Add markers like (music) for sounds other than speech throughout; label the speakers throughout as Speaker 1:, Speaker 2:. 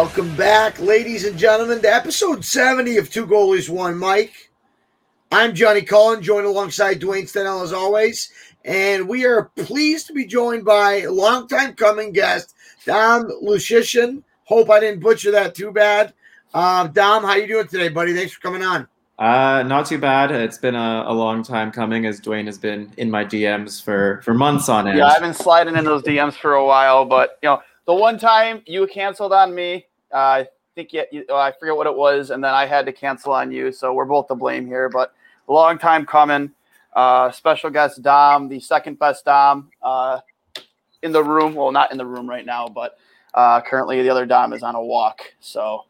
Speaker 1: Welcome back, ladies and gentlemen, to episode 70 of Two Goalies, One Mic. I'm Johnny Cullen, joined alongside Dwayne Stenell as always, and we are pleased to be joined by a longtime coming guest, Dom Luszczyszyn. Hope I didn't butcher that too bad. Uh, Dom, how you doing today, buddy? Thanks for coming on.
Speaker 2: Uh, not too bad. It's been a, a, long time coming, as Dwayne has been in my DMs for for months on end.
Speaker 3: Yeah, I've been sliding in those DMs for a while, but you know, the one time you canceled on me, I think you, you, I forget what it was, and then I had to cancel on you. So we're both to blame here, but long time coming. Uh, special guest Dom, the second best Dom uh, in the room. Well, not in the room right now, but uh, currently the other Dom is on a walk. So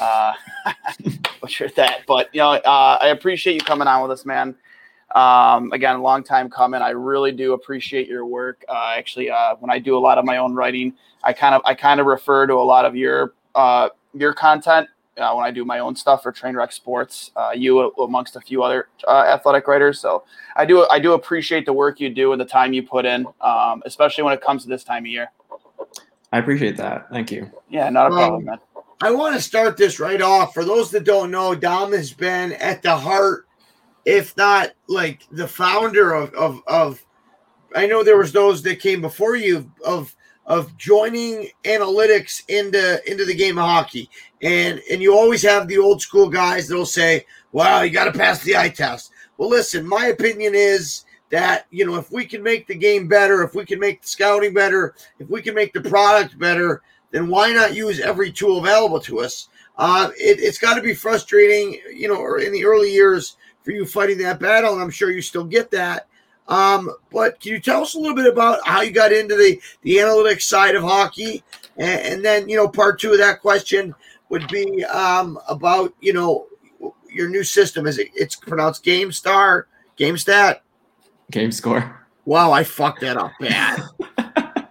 Speaker 3: uh, (laughs) your that. But you know, uh, I appreciate you coming on with us, man. Um, again, long time coming. I really do appreciate your work. Uh, actually, uh, when I do a lot of my own writing, I kind of I kind of refer to a lot of your uh, your content uh, when I do my own stuff for Trainwreck Sports. Uh, you amongst a few other uh, athletic writers. So I do I do appreciate the work you do and the time you put in, um, especially when it comes to this time of year.
Speaker 2: I appreciate that. Thank you.
Speaker 3: Yeah, not a problem, man.
Speaker 1: I want to start this right off. For those that don't know, Dom has been at the heart, if not like the founder of of, of I know there was those that came before you of of joining analytics into into the game of hockey. And and you always have the old school guys that'll say, "Wow, you got to pass the eye test." Well, listen, my opinion is that you know if we can make the game better, if we can make the scouting better, if we can make the product better, then why not use every tool available to us? Uh, it, it's got to be frustrating, you know, or in the early years for you fighting that battle, and I'm sure you still get that. Um, but can you tell us a little bit about how you got into the the analytics side of hockey, and, and then you know part two of that question would be um, about you know your new system. Is it it's pronounced Game Star, Game Stat,
Speaker 2: Game Score?
Speaker 1: Wow, I fucked that up bad. (laughs)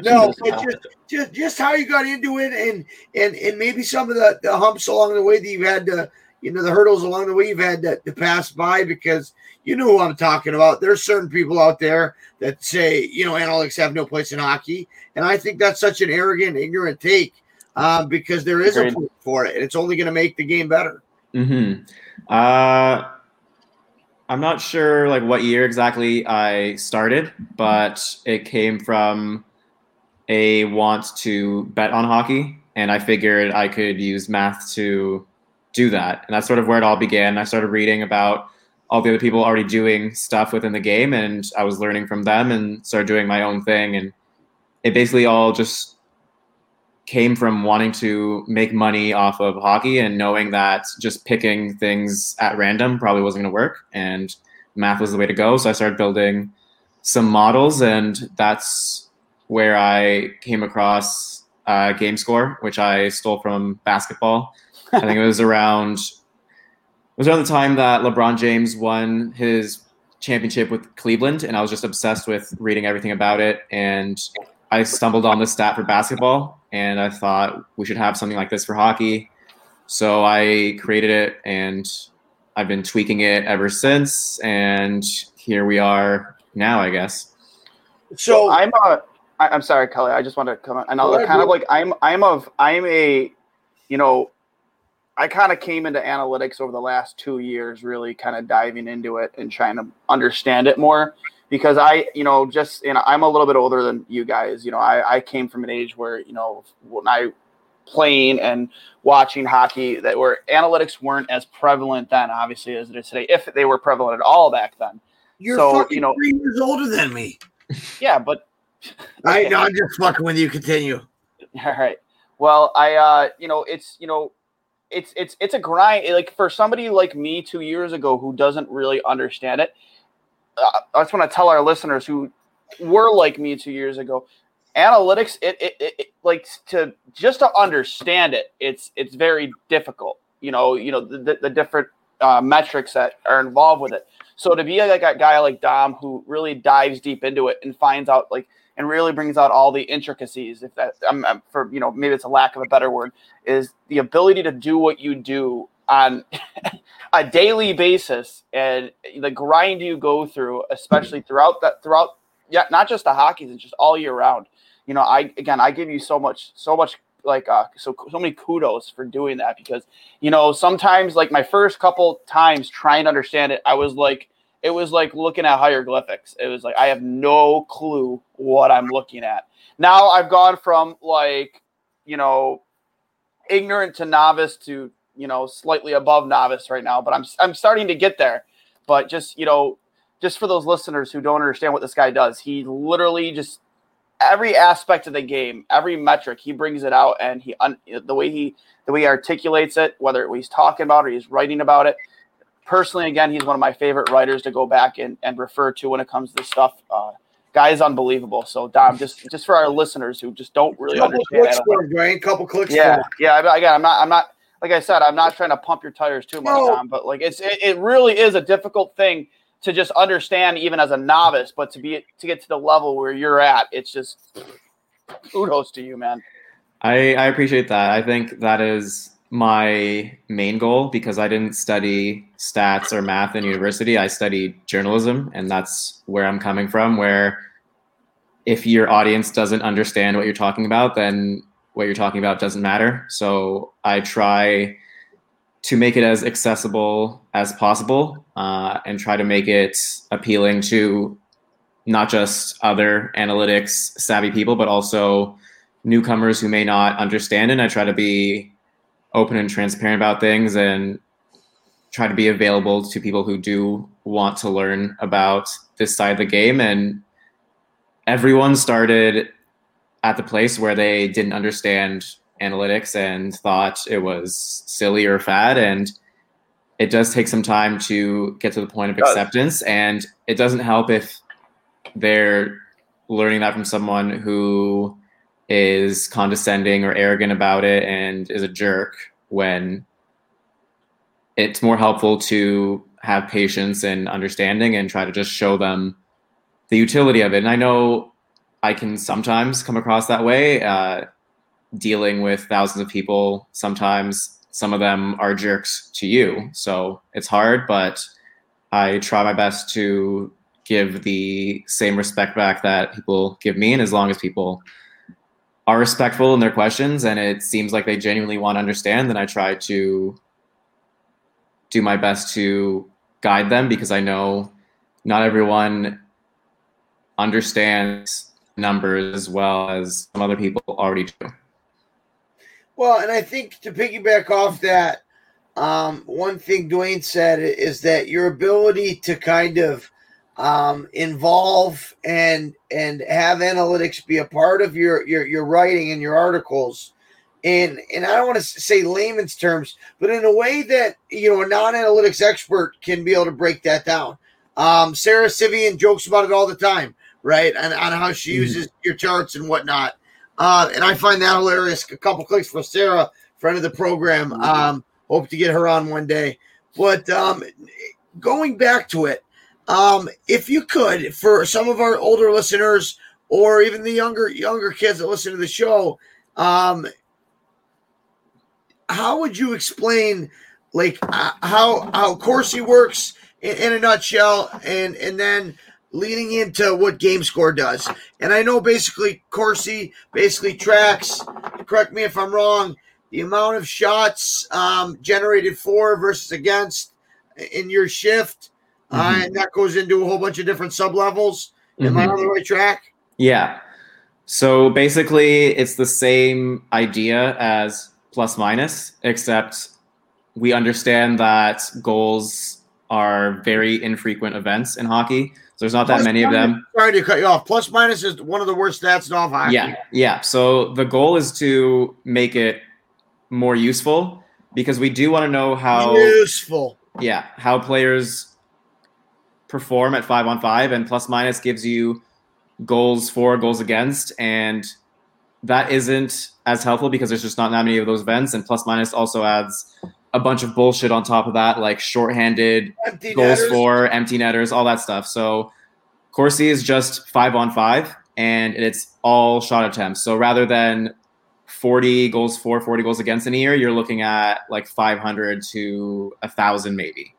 Speaker 1: no, but just, just just how you got into it, and and and maybe some of the the humps along the way that you've had to you know the hurdles along the way you've had to, to pass by because you know who I'm talking about. There's certain people out there that say, you know, analytics have no place in hockey. And I think that's such an arrogant, ignorant take uh, because there is Agreed. a place for it. And it's only going to make the game better.
Speaker 2: Mm-hmm. Uh, I'm not sure like what year exactly I started, but it came from a want to bet on hockey. And I figured I could use math to do that. And that's sort of where it all began. I started reading about all the other people already doing stuff within the game and I was learning from them and started doing my own thing and it basically all just came from wanting to make money off of hockey and knowing that just picking things at random probably wasn't going to work and math was the way to go. So I started building some models and that's where I came across uh, game score which I stole from basketball. I think it was around was around the time that LeBron James won his championship with Cleveland, and I was just obsessed with reading everything about it. And I stumbled on this stat for basketball, and I thought we should have something like this for hockey. So I created it, and I've been tweaking it ever since. And here we are now, I guess.
Speaker 3: So well, I'm uh, a. I'm sorry, Kelly. I just want to come. And I'll kind of like I'm. I'm of. I'm a. You know, I kind of came into analytics over the last two years, really kind of diving into it and trying to understand it more because I, you know, just, you know, I'm a little bit older than you guys. You know, I, I came from an age where, you know, when I playing and watching hockey that where analytics weren't as prevalent then, obviously, as it is today, if they were prevalent at all back then.
Speaker 1: You're
Speaker 3: So,
Speaker 1: fucking
Speaker 3: you know-
Speaker 1: three years older than me. (laughs)
Speaker 3: Yeah, but
Speaker 1: I know. I'm just fucking with you. Continue. (laughs)
Speaker 3: All right. Well, I uh, you know, it's you know, it's it's it's a grind. Like for somebody like me two years ago who doesn't really understand it, uh, I just want to tell our listeners who were like me two years ago, analytics. It, it, it, it like to just to understand it. It's it's very difficult. You know, you know the, the, different uh, metrics that are involved with it. So to be like a guy like Dom who really dives deep into it and finds out like and really brings out all the intricacies if that I'm, I'm for you know maybe it's a lack of a better word is the ability to do what you do on (laughs) a daily basis and the grind you go through especially throughout that throughout yeah not just the hockey it's just all year round. You know i again i give you so much so much like uh so so many kudos for doing that because you know sometimes like my first couple times trying to understand it i was like it was like looking at hieroglyphics. It was like I have no clue what I'm looking at. Now I've gone from like, you know, ignorant to novice to, you know, slightly above novice right now, but I'm I'm starting to get there. But just, you know, just for those listeners who don't understand what this guy does, he literally just every aspect of the game, every metric, he brings it out and he the way he the way he articulates it, whether he's talking about it or he's writing about it, personally, again, he's one of my favorite writers to go back and, and refer to when it comes to this stuff. Uh, guy is unbelievable. So Dom, just just for our listeners who just don't really
Speaker 1: couple
Speaker 3: understand.
Speaker 1: clicks for him, Dwayne. Couple clicks.
Speaker 3: yeah,
Speaker 1: For
Speaker 3: yeah. I- Again, I'm not. I'm not. Like I said, I'm not trying to pump your tires too much,
Speaker 1: No.
Speaker 3: Dom. But like, it's it, it really is a difficult thing to just understand, even as a novice. But to be to get to the level where you're at, it's just kudos to you, man.
Speaker 2: I, I appreciate that. I think that is my main goal because I didn't study stats or math in university. I studied journalism, and that's where I'm coming from. Where if your audience doesn't understand what you're talking about, then what you're talking about doesn't matter. So I try to make it as accessible as possible uh, and try to make it appealing to not just other analytics savvy people, but also newcomers who may not understand. And I try to be open and transparent about things and try to be available to people who do want to learn about this side of the game. And everyone started at the place where they didn't understand analytics and thought it was silly or fad. And it does take some time to get to the point of acceptance. And it doesn't help if they're learning that from someone who is condescending or arrogant about it and is a jerk when it's more helpful to have patience and understanding and try to just show them the utility of it. And I know I can sometimes come across that way, uh, dealing with thousands of people. Sometimes some of them are jerks to you. So it's hard, but I try my best to give the same respect back that people give me. And as long as people are respectful in their questions and it seems like they genuinely want to understand, then I try to do my best to guide them because I know not everyone understands numbers as well as some other people already do.
Speaker 1: Well, and I think to piggyback off that, um, one thing Dwayne said is that your ability to kind of um, involve and and have analytics be a part of your your your writing and your articles, and and I don't want to say layman's terms, but in a way that you know a non-analytics expert can be able to break that down. Um, Sara Civian jokes about it all the time, right? And on how she uses your charts and whatnot. Uh, and I find that hilarious. A couple clicks for Sara, friend of the program. Um, hope to get her on one day. But um, going back to it, um, if you could, for some of our older listeners or even the younger younger kids that listen to the show, um, how would you explain like uh, how how Corsi works in, in a nutshell, and and then leading into what game score does. And I know basically Corsi basically tracks, correct me if I'm wrong, the amount of shots um, generated for versus against in your shift. Uh,
Speaker 2: Mhm.
Speaker 1: and that goes into a whole bunch of different sub levels. Am I
Speaker 2: Mhm.
Speaker 1: on the right track?
Speaker 2: Yeah. So basically, it's the same idea as plus minus, except we understand that goals are very infrequent events in hockey. So there's not that
Speaker 1: Plus
Speaker 2: many of them.
Speaker 1: Sorry to cut you off. Plus minus is one of the worst stats in all of hockey.
Speaker 2: Yeah, yeah. So the goal is to make it more useful because we do want to know how
Speaker 1: Useful.
Speaker 2: yeah how players perform at five on five, and plus minus gives you goals for, goals against, and that isn't as helpful because there's just not that many of those events, and plus minus also adds a bunch of bullshit on top of that, like shorthanded
Speaker 1: Empty
Speaker 2: goals
Speaker 1: netters.
Speaker 2: for, empty netters, all that stuff. So Corsi is just five on five, and it's all shot attempts. So rather than 40 goals for, 40 goals against in a year, you're looking at like 500 to a thousand maybe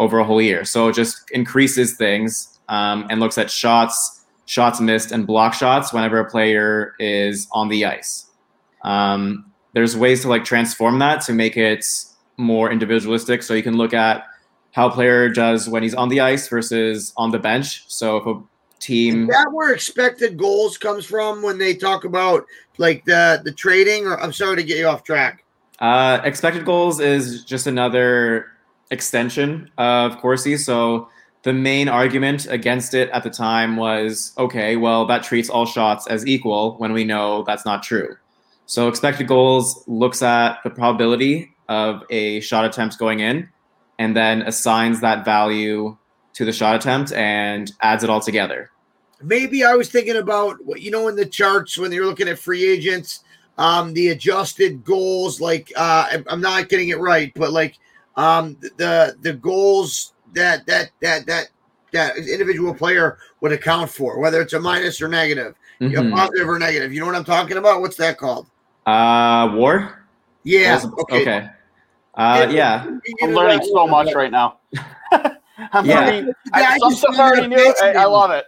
Speaker 2: over a whole year. So it just increases things um, and looks at shots, shots missed, and block shots whenever a player is on the ice. Um, there's ways to like transform that to make it more individualistic. So you can look at how a player does when he's on the ice versus on the bench. So if a team,
Speaker 1: Is that where expected goals comes from when they talk about like the the trading? Or I'm sorry to get you off track.
Speaker 2: uh, expected goals is just another extension of Corsi. So the main argument against it at the time was okay, well, that treats all shots as equal when we know that's not true. So expected goals looks at the probability of a shot attempt going in and then assigns that value to the shot attempt and adds it all together.
Speaker 1: Maybe I was thinking about what you know in the charts when you're looking at free agents, um, the adjusted goals. Like uh, I'm- I'm not getting it right, but like um, the the goals that that that that that individual player would account for, whether it's a minus or negative, you know, positive or negative. You know what I'm talking about? What's that called?
Speaker 2: Uh, war?
Speaker 1: Yeah.
Speaker 2: Goals-
Speaker 1: Okay.
Speaker 2: okay. Uh, yeah.
Speaker 3: I'm learning so much right now. (laughs) I'm
Speaker 2: Yeah.
Speaker 3: learning.
Speaker 1: Yeah, I
Speaker 3: I, some
Speaker 1: just
Speaker 3: stuff I already knew. I, I love it.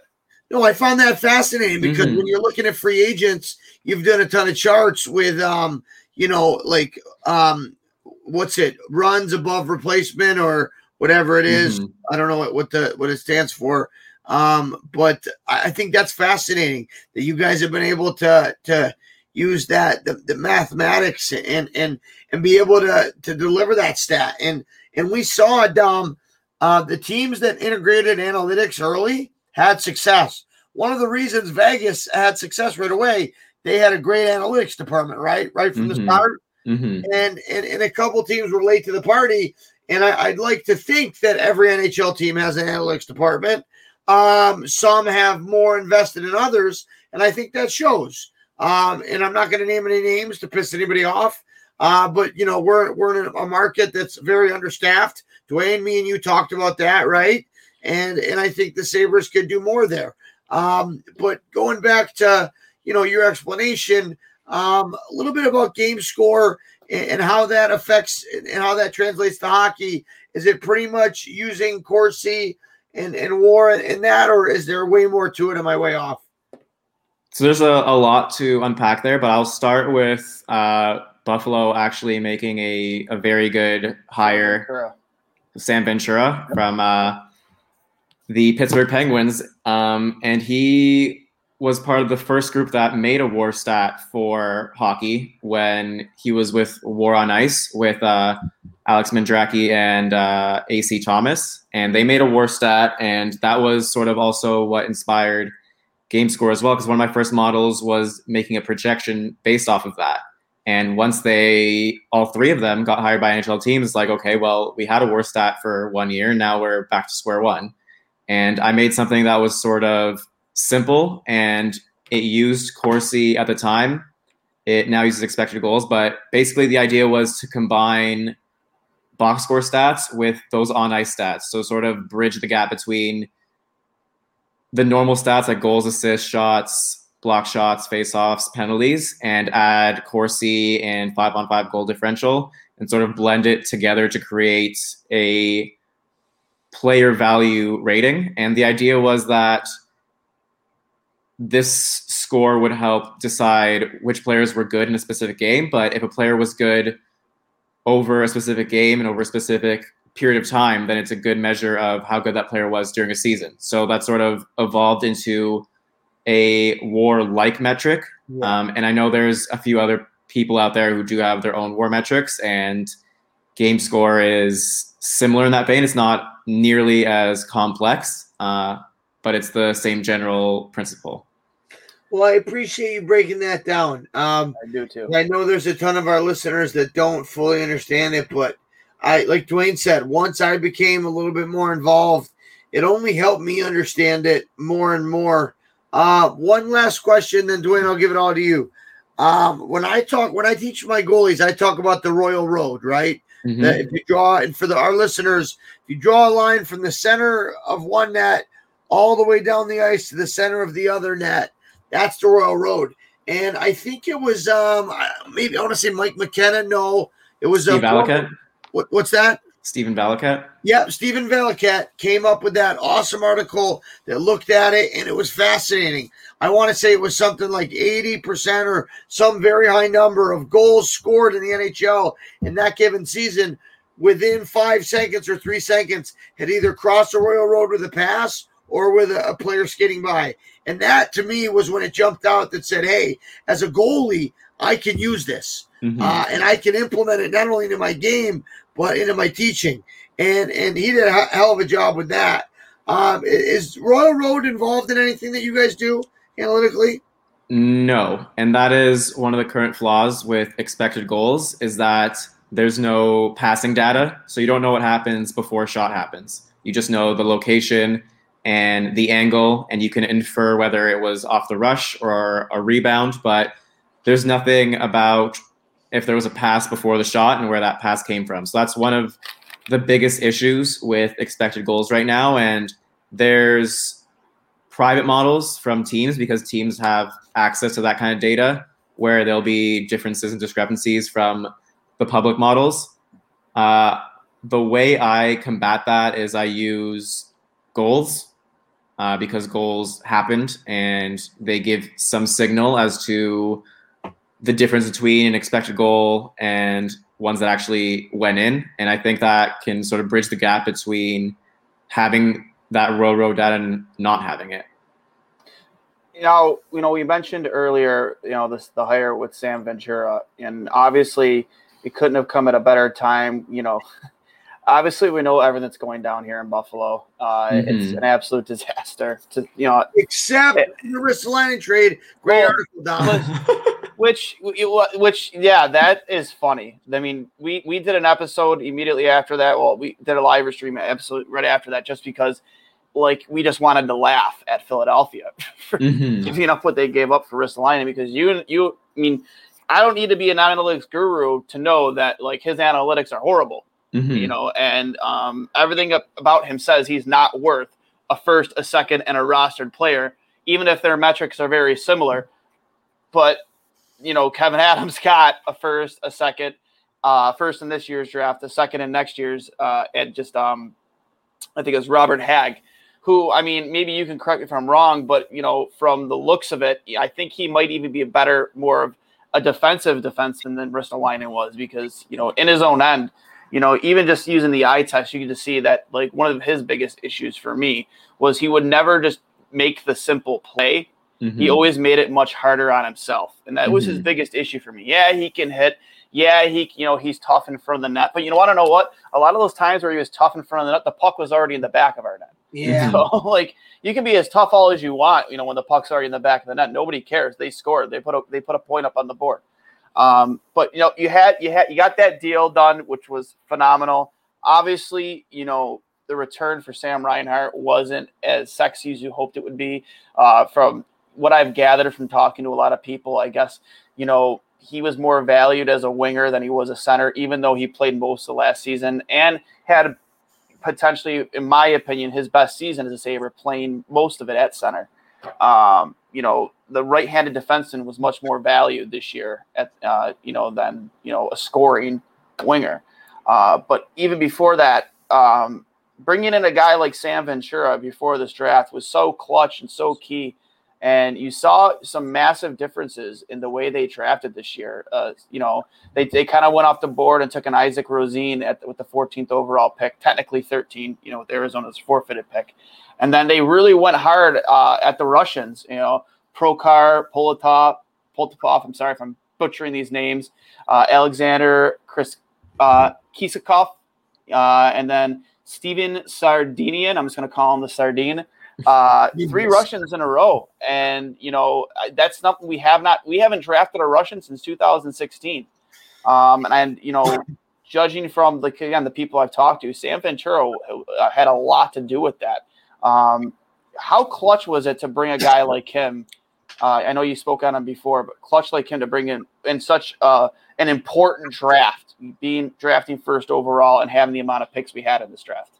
Speaker 1: No, I found that fascinating because
Speaker 2: Mhm.
Speaker 1: when you're looking at free agents, you've done a ton of charts with um, you know, like um what's it, runs above replacement or whatever it is.
Speaker 2: Mhm.
Speaker 1: I don't know what, what the what it stands for. Um, but I think that's fascinating that you guys have been able to to use that the, the mathematics and and and be able to to deliver that stat. And and we saw Dom uh the teams that integrated analytics early had success. One of the reasons Vegas had success right away, they had a great analytics department, right? Right from the
Speaker 2: Mhm.
Speaker 1: start
Speaker 2: Mhm.
Speaker 1: and, and and a couple teams were late to the party. And I, I'd like to think that every NHL team has an analytics department. Um, some have more invested in others, and I think that shows. Um, and I'm not going to name any names to piss anybody off. Uh, but you know, we're we're in a market that's very understaffed. Dwayne, me and you talked about that, right? And and I think the Sabres could do more there. Um, but going back to you know your explanation, um, a little bit about game score and, and how that affects and how that translates to hockey. Is it pretty much using Corsi and, and War and that, or is there way more to it? Am I way off?
Speaker 2: So there's a, a lot to unpack there, but I'll start with uh, Buffalo actually making a, a very good hire, Sam Ventura from uh, the Pittsburgh Penguins. Um, and he was part of the first group that made a war stat for hockey when he was with War on Ice with uh, Alex Mandrycky and uh, AC Thomas. And they made a war stat, and that was sort of also what inspired game score as well because one of my first models was making a projection based off of that and once they all three of them got hired by nhl teams like okay well we had a war stat for one year now we're back to square one and i made something that was sort of simple and it used corsi at the time it now uses expected goals but basically the idea was to combine box score stats with those on ice stats so sort of bridge the gap between the normal stats like goals, assists, shots, block shots, face-offs, penalties, and add Corsi and five on five goal differential and sort of blend it together to create a player value rating. And the idea was that this score would help decide which players were good in a specific game. But if a player was good over a specific game and over a specific period of time, then it's a good measure of how good that player was during a season. So that sort of evolved into a war like metric. Um, and I know there's a few other people out there who do have their own war metrics, and game score is similar in that vein. It's not nearly as complex, uh, but it's the same general principle.
Speaker 1: Well, I appreciate you breaking that down. Um,
Speaker 3: I do too.
Speaker 1: I know there's a ton of our listeners that don't fully understand it, but I, like Dwayne said, once I became a little bit more involved, it only helped me understand it more and more. Uh, one last question, then Dwayne, I'll give it all to you. Um, when I talk, when I teach my goalies, I talk about the Royal Road, right?
Speaker 2: Mhm.
Speaker 1: That if you draw, and for the, our listeners, if you draw a line from the center of one net all the way down the ice to the center of the other net, that's the Royal Road. And I think it was um maybe I want to say Mike McKenna. No, it was
Speaker 2: Steve
Speaker 1: uh, What, what's that?
Speaker 2: Stephen Valiquette?
Speaker 1: Yep, Stephen Valiquette came up with that awesome article that looked at it, and it was fascinating. I want to say it was something like 80% or some very high number of goals scored in the NHL in that given season within five seconds or three seconds had either crossed the Royal Road with a pass or with a, a player skating by. And that to me was when it jumped out that said, hey, as a goalie, I can use this
Speaker 2: Mhm.
Speaker 1: uh, and I can implement it not only into my game but into my teaching. And and he did a hell of a job with that. Um, is Royal Road involved in anything that you guys do analytically?
Speaker 2: No, and that is one of the current flaws with expected goals is that there's no passing data, so you don't know what happens before a shot happens. You just know the location and the angle, and you can infer whether it was off the rush or a rebound, but there's nothing about if there was a pass before the shot and where that pass came from. So that's one of the biggest issues with expected goals right now, and there's private models from teams because teams have access to that kind of data where there'll be differences and discrepancies from the public models. Uh, the way I combat that is I use goals uh, because goals happened and they give some signal as to the difference between an expected goal and ones that actually went in. And I think that can sort of bridge the gap between having that row row data and not having it.
Speaker 3: Now, you know, we mentioned earlier, you know, this the hire with Sam Ventura, and obviously it couldn't have come at a better time. You know, obviously we know everything that's going down here in Buffalo. Uh, It's
Speaker 2: Mhm.
Speaker 3: an absolute disaster. To you know,
Speaker 1: Except
Speaker 3: Eh.
Speaker 1: the Ristolainen trade. Great
Speaker 3: Well,
Speaker 1: article, Don. (laughs)
Speaker 3: which which yeah that is funny i mean we we did an episode immediately after that well we did a live stream episode right after that just because like we just wanted to laugh at philadelphia (laughs) for
Speaker 2: Mhm.
Speaker 3: giving up what they gave up for Ristolainen because you you I mean I don't need to be an analytics guru to know that like his analytics are horrible
Speaker 2: Mhm.
Speaker 3: you know, and um, everything about him says he's not worth a first, a second, and a rostered player, even if their metrics are very similar. But you know, Kevyn (laughs) Adams got a first, a second, uh, first in this year's draft, a second in next year's, uh, and just um, I think it was Robert Hagg, who I mean, maybe you can correct me if I'm wrong, but you know, from the looks of it, I think he might even be a better, more of a defensive defenseman than Bristol Ristolainen was because you know, in his own end you know, even just using the eye test, you can just see that like one of his biggest issues for me was he would never just make the simple play.
Speaker 2: Mhm.
Speaker 3: He always made it much harder on himself. And that was his
Speaker 2: Mhm.
Speaker 3: biggest issue for me. Yeah, he can hit. Yeah, he you know, he's tough in front of the net. But you know, I don't know what? A lot of those times where he was tough in front of the net, the puck was already in the back of our net.
Speaker 1: Yeah. (laughs)
Speaker 3: So like you can be as tough all as you want, you know, when the puck's already in the back of the net. Nobody cares. They scored. They put a they put a point up on the board. Um, but you know, you had you had you got that deal done, which was phenomenal. Obviously, you know, the return for Sam Reinhart wasn't as sexy as you hoped it would be. Uh, from what I've gathered from talking to a lot of people, I guess, you know, he was more valued as a winger than he was a center, even though he played most of last season and had potentially, in my opinion, his best season as a saver, playing most of it at center. Um, you know, the right-handed defenseman was much more valued this year at uh, you know than you know a scoring winger. Uh, but even before that, um, bringing in a guy like Sam Ventura before this draft was so clutch and so key. And you saw some massive differences in the way they drafted this year. Uh, you know, they, they kind of went off the board and took an Isak Rosén at, with the 14th overall pick, technically 13, you know, with Arizona's forfeited pick. And then they really went hard uh, at the Russians, you know, Prokhor, Polotov, Poltapov, I'm sorry if I'm butchering these names, uh, Alexander Chris uh, uh, and then Steven Sardinian. I'm just going to call him the Sardine. Uh, (laughs) three Russians in a row, and you know that's something we have not we haven't drafted a Russian since 2016. Um, and you know, (laughs) judging from the again the people I've talked to, Sam Ventura uh, had a lot to do with that. Um, how clutch was it to bring a guy like him? Uh, I know you spoke on him before, but clutch like him to bring in in such uh, an important draft, being drafting first overall and having the amount of picks we had in this draft.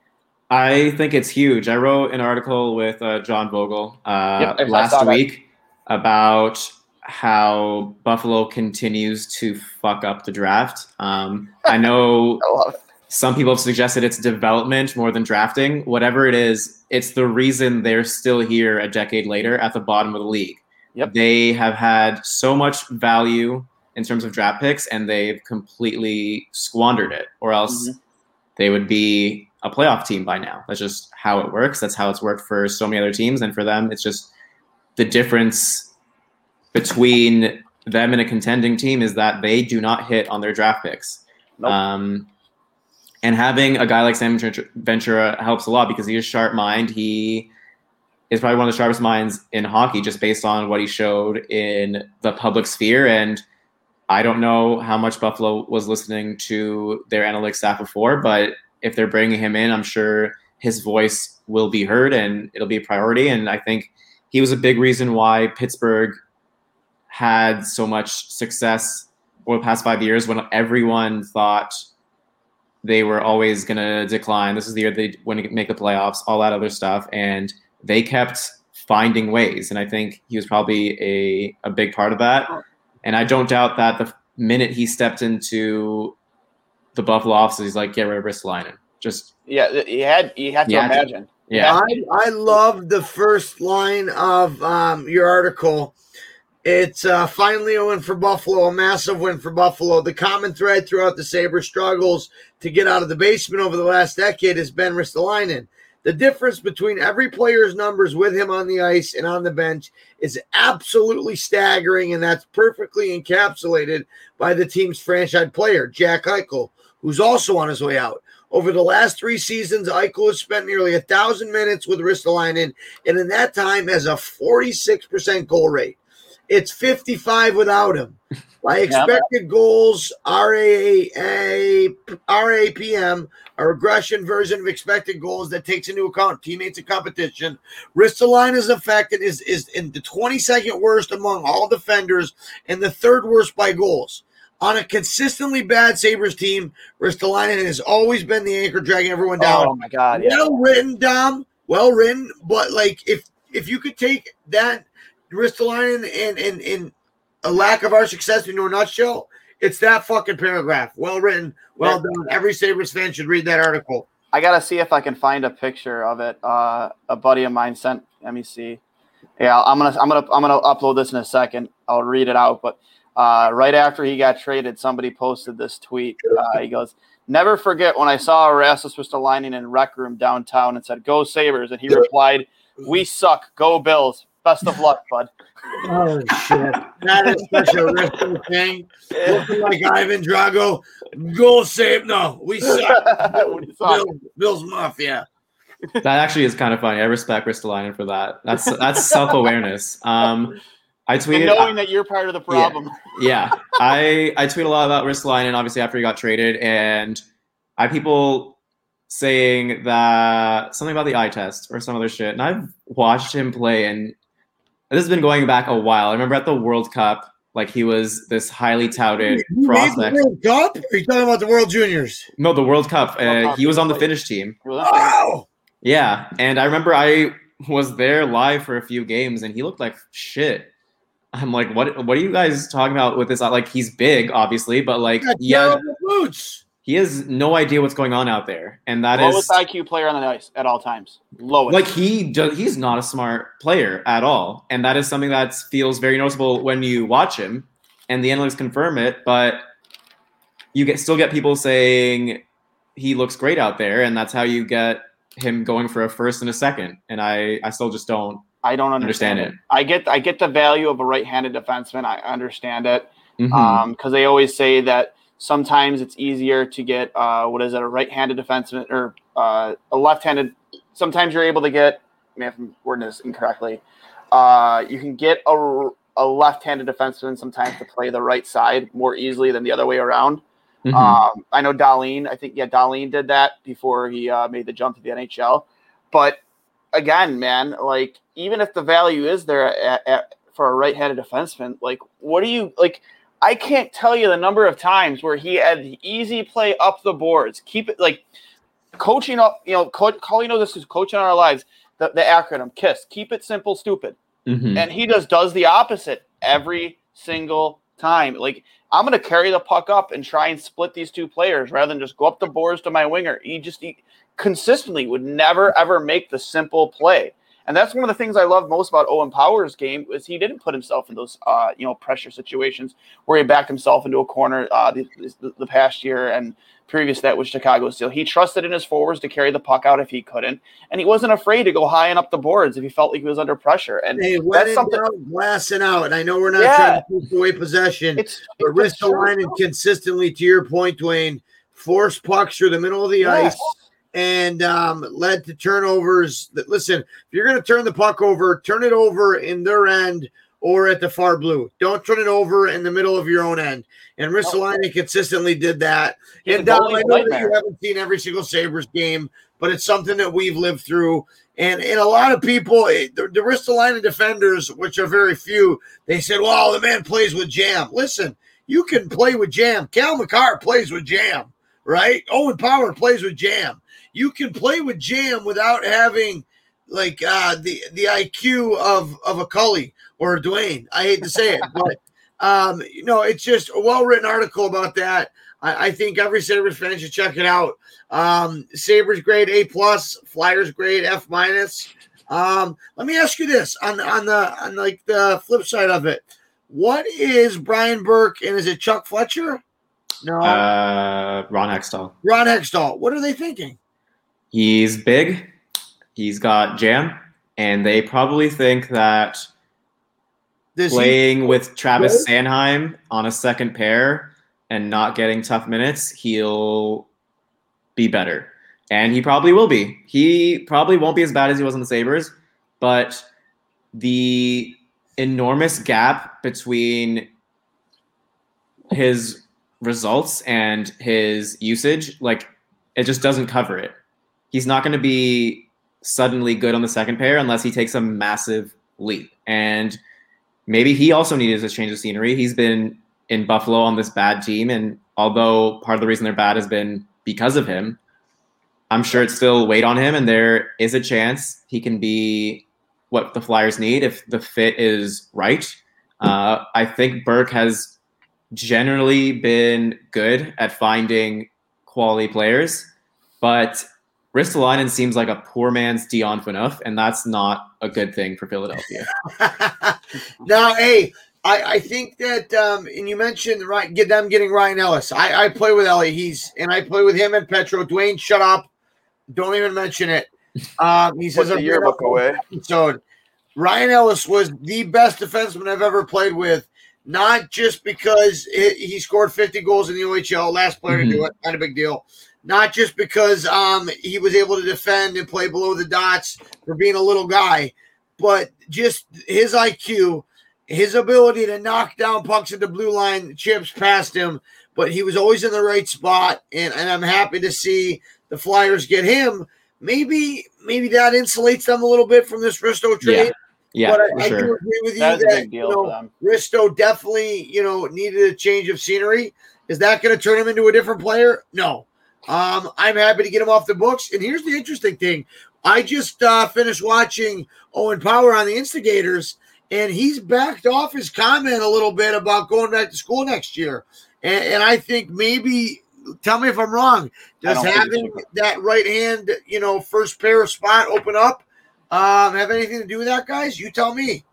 Speaker 2: I think it's huge. I wrote an article with uh, John Vogl uh, yep, last week about how Buffalo continues to fuck up the draft. Um, I know (laughs) I some people have suggested it's development more than drafting. Whatever it is, it's the reason they're still here a decade later at the bottom of the league. Yep. They have had so much value in terms of draft picks, and they've completely squandered it, or else mm-hmm. they would be a playoff team by now. That's just how it works. That's how it's worked for so many other teams. And for them, it's just the difference between them and a contending team is that they do not hit on their draft picks. Nope. Um, and having a guy like Sam Ventura helps a lot because he has sharp mind. He is probably one of the sharpest minds in hockey just based on what he showed in the public sphere. And I don't know how much Buffalo was listening to their analytics staff before, but if they're bringing him in, I'm sure his voice will be heard and it'll be a priority. And I think he was a big reason why Pittsburgh had so much success over the past five years when everyone thought they were always going to decline. This is the year they want to make the playoffs, all that other stuff. And they kept finding ways. And I think he was probably a, a big part of that. And I don't doubt that the minute he stepped into the Buffalo offices, he's like, get rid of Ristolainen. Just
Speaker 3: yeah, you had you had to yeah, imagine.
Speaker 2: Yeah,
Speaker 1: I, I love the first line of um, your article. It's uh, finally a win for Buffalo, a massive win for Buffalo. The common thread throughout the Sabre struggles to get out of the basement over the last decade has been Ristolainen. The difference between every player's numbers with him on the ice and on the bench is absolutely staggering, and that's perfectly encapsulated by the team's franchise player, Jack Eichel, who's also on his way out. Over the last three seasons, Eichel has spent nearly a thousand minutes with Ristolainen, and in that time has a 46% goal rate. It's 55 without him. (laughs) By expected goals, RAA, RAPM, a regression version of expected goals that takes into account teammates and competition. Ristolainen's affected is, is in the 22nd worst among all defenders and the third worst by goals. On a consistently bad Sabres team, Ristolainen has always been the anchor dragging everyone down.
Speaker 3: Oh my god.
Speaker 1: Yeah. Well written, Dom. Well written. But like if if you could take that Ristolainen and and and a lack of our success into a nutshell, it's that fucking paragraph. Well written, well yeah. done. Every Sabres fan should read that article.
Speaker 3: I gotta see if I can find a picture of it. Uh, a buddy of mine sent. Let me see. Yeah, I'm gonna I'm gonna I'm gonna upload this in a second. I'll read it out, but uh, right after he got traded, somebody posted this tweet. Uh, he goes, "Never forget when I saw Rasmus Ristolainen in rec room downtown and said, "Go Sabres," and he replied, "We suck. Go Bills. Best of luck, bud."
Speaker 1: Oh shit! That is such a wrestling thing. Looking like Ivan Drago. Go save. No, (laughs) we suck. Bill, Bill's Mafia.
Speaker 2: That actually is kind of funny. I respect Ristolainen for that. That's that's self awareness. Um, I tweeted
Speaker 3: and knowing that you're part of the problem.
Speaker 2: Yeah, yeah. (laughs) I I tweet a lot about Ristolainen, obviously after he got traded, and I people saying that something about the eye test or some other shit, and I've watched him play, and this has been going back a while. I remember at the World Cup, like he was this highly touted
Speaker 1: you
Speaker 2: prospect.
Speaker 1: World Cup? Are you talking about the World Juniors?
Speaker 2: No, the World Cup. Uh, he was on the Finnish team.
Speaker 1: Wow.
Speaker 2: Yeah, and I remember I was there live for a few games, and he looked like shit. I'm like, what? What are you guys talking about with this? Like, he's big, obviously, but like, yeah,
Speaker 1: boots.
Speaker 2: he has no idea what's going on out there, and that
Speaker 3: Lowest
Speaker 2: is
Speaker 3: IQ player on the ice at all times. Lowest.
Speaker 2: like he does, he's not a smart player at all, and that is something that feels very noticeable when you watch him, and the analytics confirm it. But you get still get people saying he looks great out there, and that's how you get him going for a first and a second. And I I still just don't
Speaker 3: I don't understand,
Speaker 2: understand
Speaker 3: it. I get I get the value of a right-handed defenseman. I understand it because Um, they always say that sometimes it's easier to get uh, what is it a right-handed defenseman or uh, a left-handed. Sometimes you're able to get. I mean, if I'm wording this incorrectly, uh, you can get a, a left-handed defenseman sometimes to play the right side more easily than the other way around.
Speaker 2: Mhm.
Speaker 3: Um, I know Dahlin. I think yeah, Dahlin did that before he uh, made the jump to the NHL. But again, man, like even if the value is there at, at, for a right-handed defenseman, like what do you like? I can't tell you the number of times where he had the easy play up the boards. Keep it like coaching up. You know, co- Colin knows this is coaching our lives. The, the acronym KISS. Keep it simple, stupid
Speaker 2: Mhm.
Speaker 3: and he just does the opposite every single time. Like I'm going to carry the puck up and try and split these two players rather than just go up the boards to my winger. He just he consistently would never ever make the simple play. And that's one of the things I love most about Owen Power's game is he didn't put himself in those uh, you know pressure situations where he backed himself into a corner uh, the, the, the past year and previous to that with Chicago Steel. He trusted in his forwards to carry the puck out if he couldn't, and he wasn't afraid to go high and up the boards if he felt like he was under pressure. And
Speaker 1: Hey,
Speaker 3: that's something.
Speaker 1: doubt, glassing out. And I know we're not
Speaker 3: Yeah.
Speaker 1: trying to take away possession,
Speaker 3: It's
Speaker 1: but
Speaker 3: it's
Speaker 1: Ristolainen consistently to your point, Dwayne. Force pucks through the middle of the
Speaker 3: Yes.
Speaker 1: ice and um, led to turnovers. That listen, if you're going to turn the puck over, turn it over in their end or at the far blue. Don't turn it over in the middle of your own end. And Ristolainen consistently did that.
Speaker 3: He's
Speaker 1: and Dom, I know that you haven't seen every single Sabres game, but it's something that we've lived through. And and a lot of people, eh, the, the Ristolainen defenders, which are very few, they said, "Well, the man plays with jam." Listen, you can play with jam. Cale Makar plays with jam, right? Owen Power plays with jam. You can play with jam without having like uh, the the IQ of of a Cully or a Dwayne. I hate to say it, (laughs) but um, you know, it's just a well written article about that. I, I think every Sabres fan should check it out. Um, Sabres grade A plus, Flyers grade F minus. Um, let me ask you this on on the on like the flip side of it. What is Brian Burke and is it Chuck Fletcher? No,
Speaker 2: Uh, Ron Hextall.
Speaker 1: Ron Hextall. What are they thinking?
Speaker 2: He's big. He's got jam, and they probably think that
Speaker 1: Does he,
Speaker 2: playing with Travis
Speaker 1: Really?
Speaker 2: Sanheim on a second pair and not getting tough minutes, he'll be better. And he probably will be. He probably won't be as bad as he was on the Sabres, but the enormous gap between his results and his usage, like it just doesn't cover it. He's not going to be suddenly good on the second pair unless he takes a massive leap. And maybe he also needed a change of scenery. He's been in Buffalo on this bad team, and although part of the reason they're bad has been because of him, I'm sure it's still weighed on him, and there is a chance he can be what the Flyers need if the fit is right. Uh, I think Burke has generally been good at finding quality players, but Ristolainen seems like a poor man's Dion Phaneuf, and that's not a good thing for Philadelphia. (laughs)
Speaker 1: now, hey, I, I think that, um, and you mentioned right, get them getting Ryan Ellis. I, I play with Ellie. He's and I play with him and Petro. Dwayne, shut up. Don't even mention it. Um, he says
Speaker 3: a
Speaker 1: I'm
Speaker 3: yearbook away.
Speaker 1: episode. Ryan Ellis was the best defenseman I've ever played with, not just because he he scored 50 goals in the OHL, last player to do it, not a big deal. Not just because um, he was able to defend and play below the dots for being a little guy, but just his IQ, his ability to knock down pucks at the blue line, chips past him, but he was always in the right spot. And, and I'm happy to see the Flyers get him. Maybe maybe that insulates them a little bit from this Risto trade.
Speaker 2: Yeah,
Speaker 1: but I,
Speaker 2: for
Speaker 1: I do
Speaker 2: sure.
Speaker 1: agree with you
Speaker 3: That
Speaker 1: that,
Speaker 3: was a big deal
Speaker 1: you know,
Speaker 3: for them.
Speaker 1: Risto definitely, you know, needed a change of scenery. Is that going to turn him into a different player? No. Um, I'm happy to get him off the books. And here's the interesting thing: I just uh, finished watching Owen Power on the Instigators, and he's backed off his comment a little bit about going back to school next year. And, and I think maybe tell me if I'm wrong. Does
Speaker 3: don't think it
Speaker 1: having that right hand, you know, first pair of spot open up um, have anything to do with that, guys? You tell me.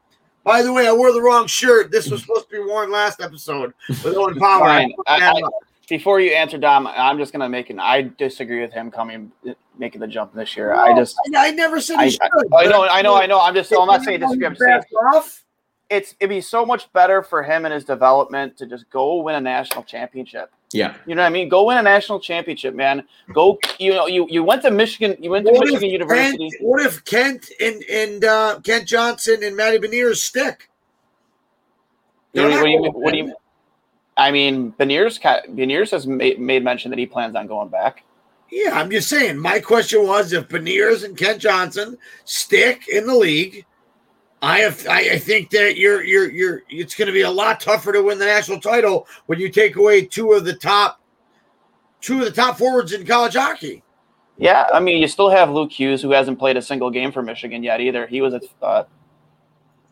Speaker 1: By the way, I wore the wrong shirt. This was (laughs) supposed to be worn last episode with Owen Power.
Speaker 3: Fine. I, I, before you answer, Dom, I'm just gonna make an. I disagree with him coming making the jump this year. I just.
Speaker 1: I, I never said he
Speaker 3: I,
Speaker 1: should.
Speaker 3: I, I know, I know, I know. I'm just. I'm not saying disagree. I'm just saying
Speaker 1: off.
Speaker 3: it's it'd be so much better for him and his development to just go win a national championship.
Speaker 2: Yeah.
Speaker 3: You know what I mean? Go win a national championship, man. Go. You know, you you went to Michigan. You went to
Speaker 1: What if,
Speaker 3: Michigan University.
Speaker 1: Kent, what if Kent and and uh, Kent Johnson and Matty Beniers stick?
Speaker 3: You what, do you, what do you? I mean, Beniers Beniers has made, made mention that he plans on going back.
Speaker 1: Yeah, I'm just saying. My question was if Beniers and Kent Johnson stick in the league, I have I, I think that you're you're you're it's going to be a lot tougher to win the national title when you take away two of the top two of the top forwards in college hockey.
Speaker 3: Yeah, I mean, you still have Luke Hughes, who hasn't played a single game for Michigan yet either. He was a. Uh,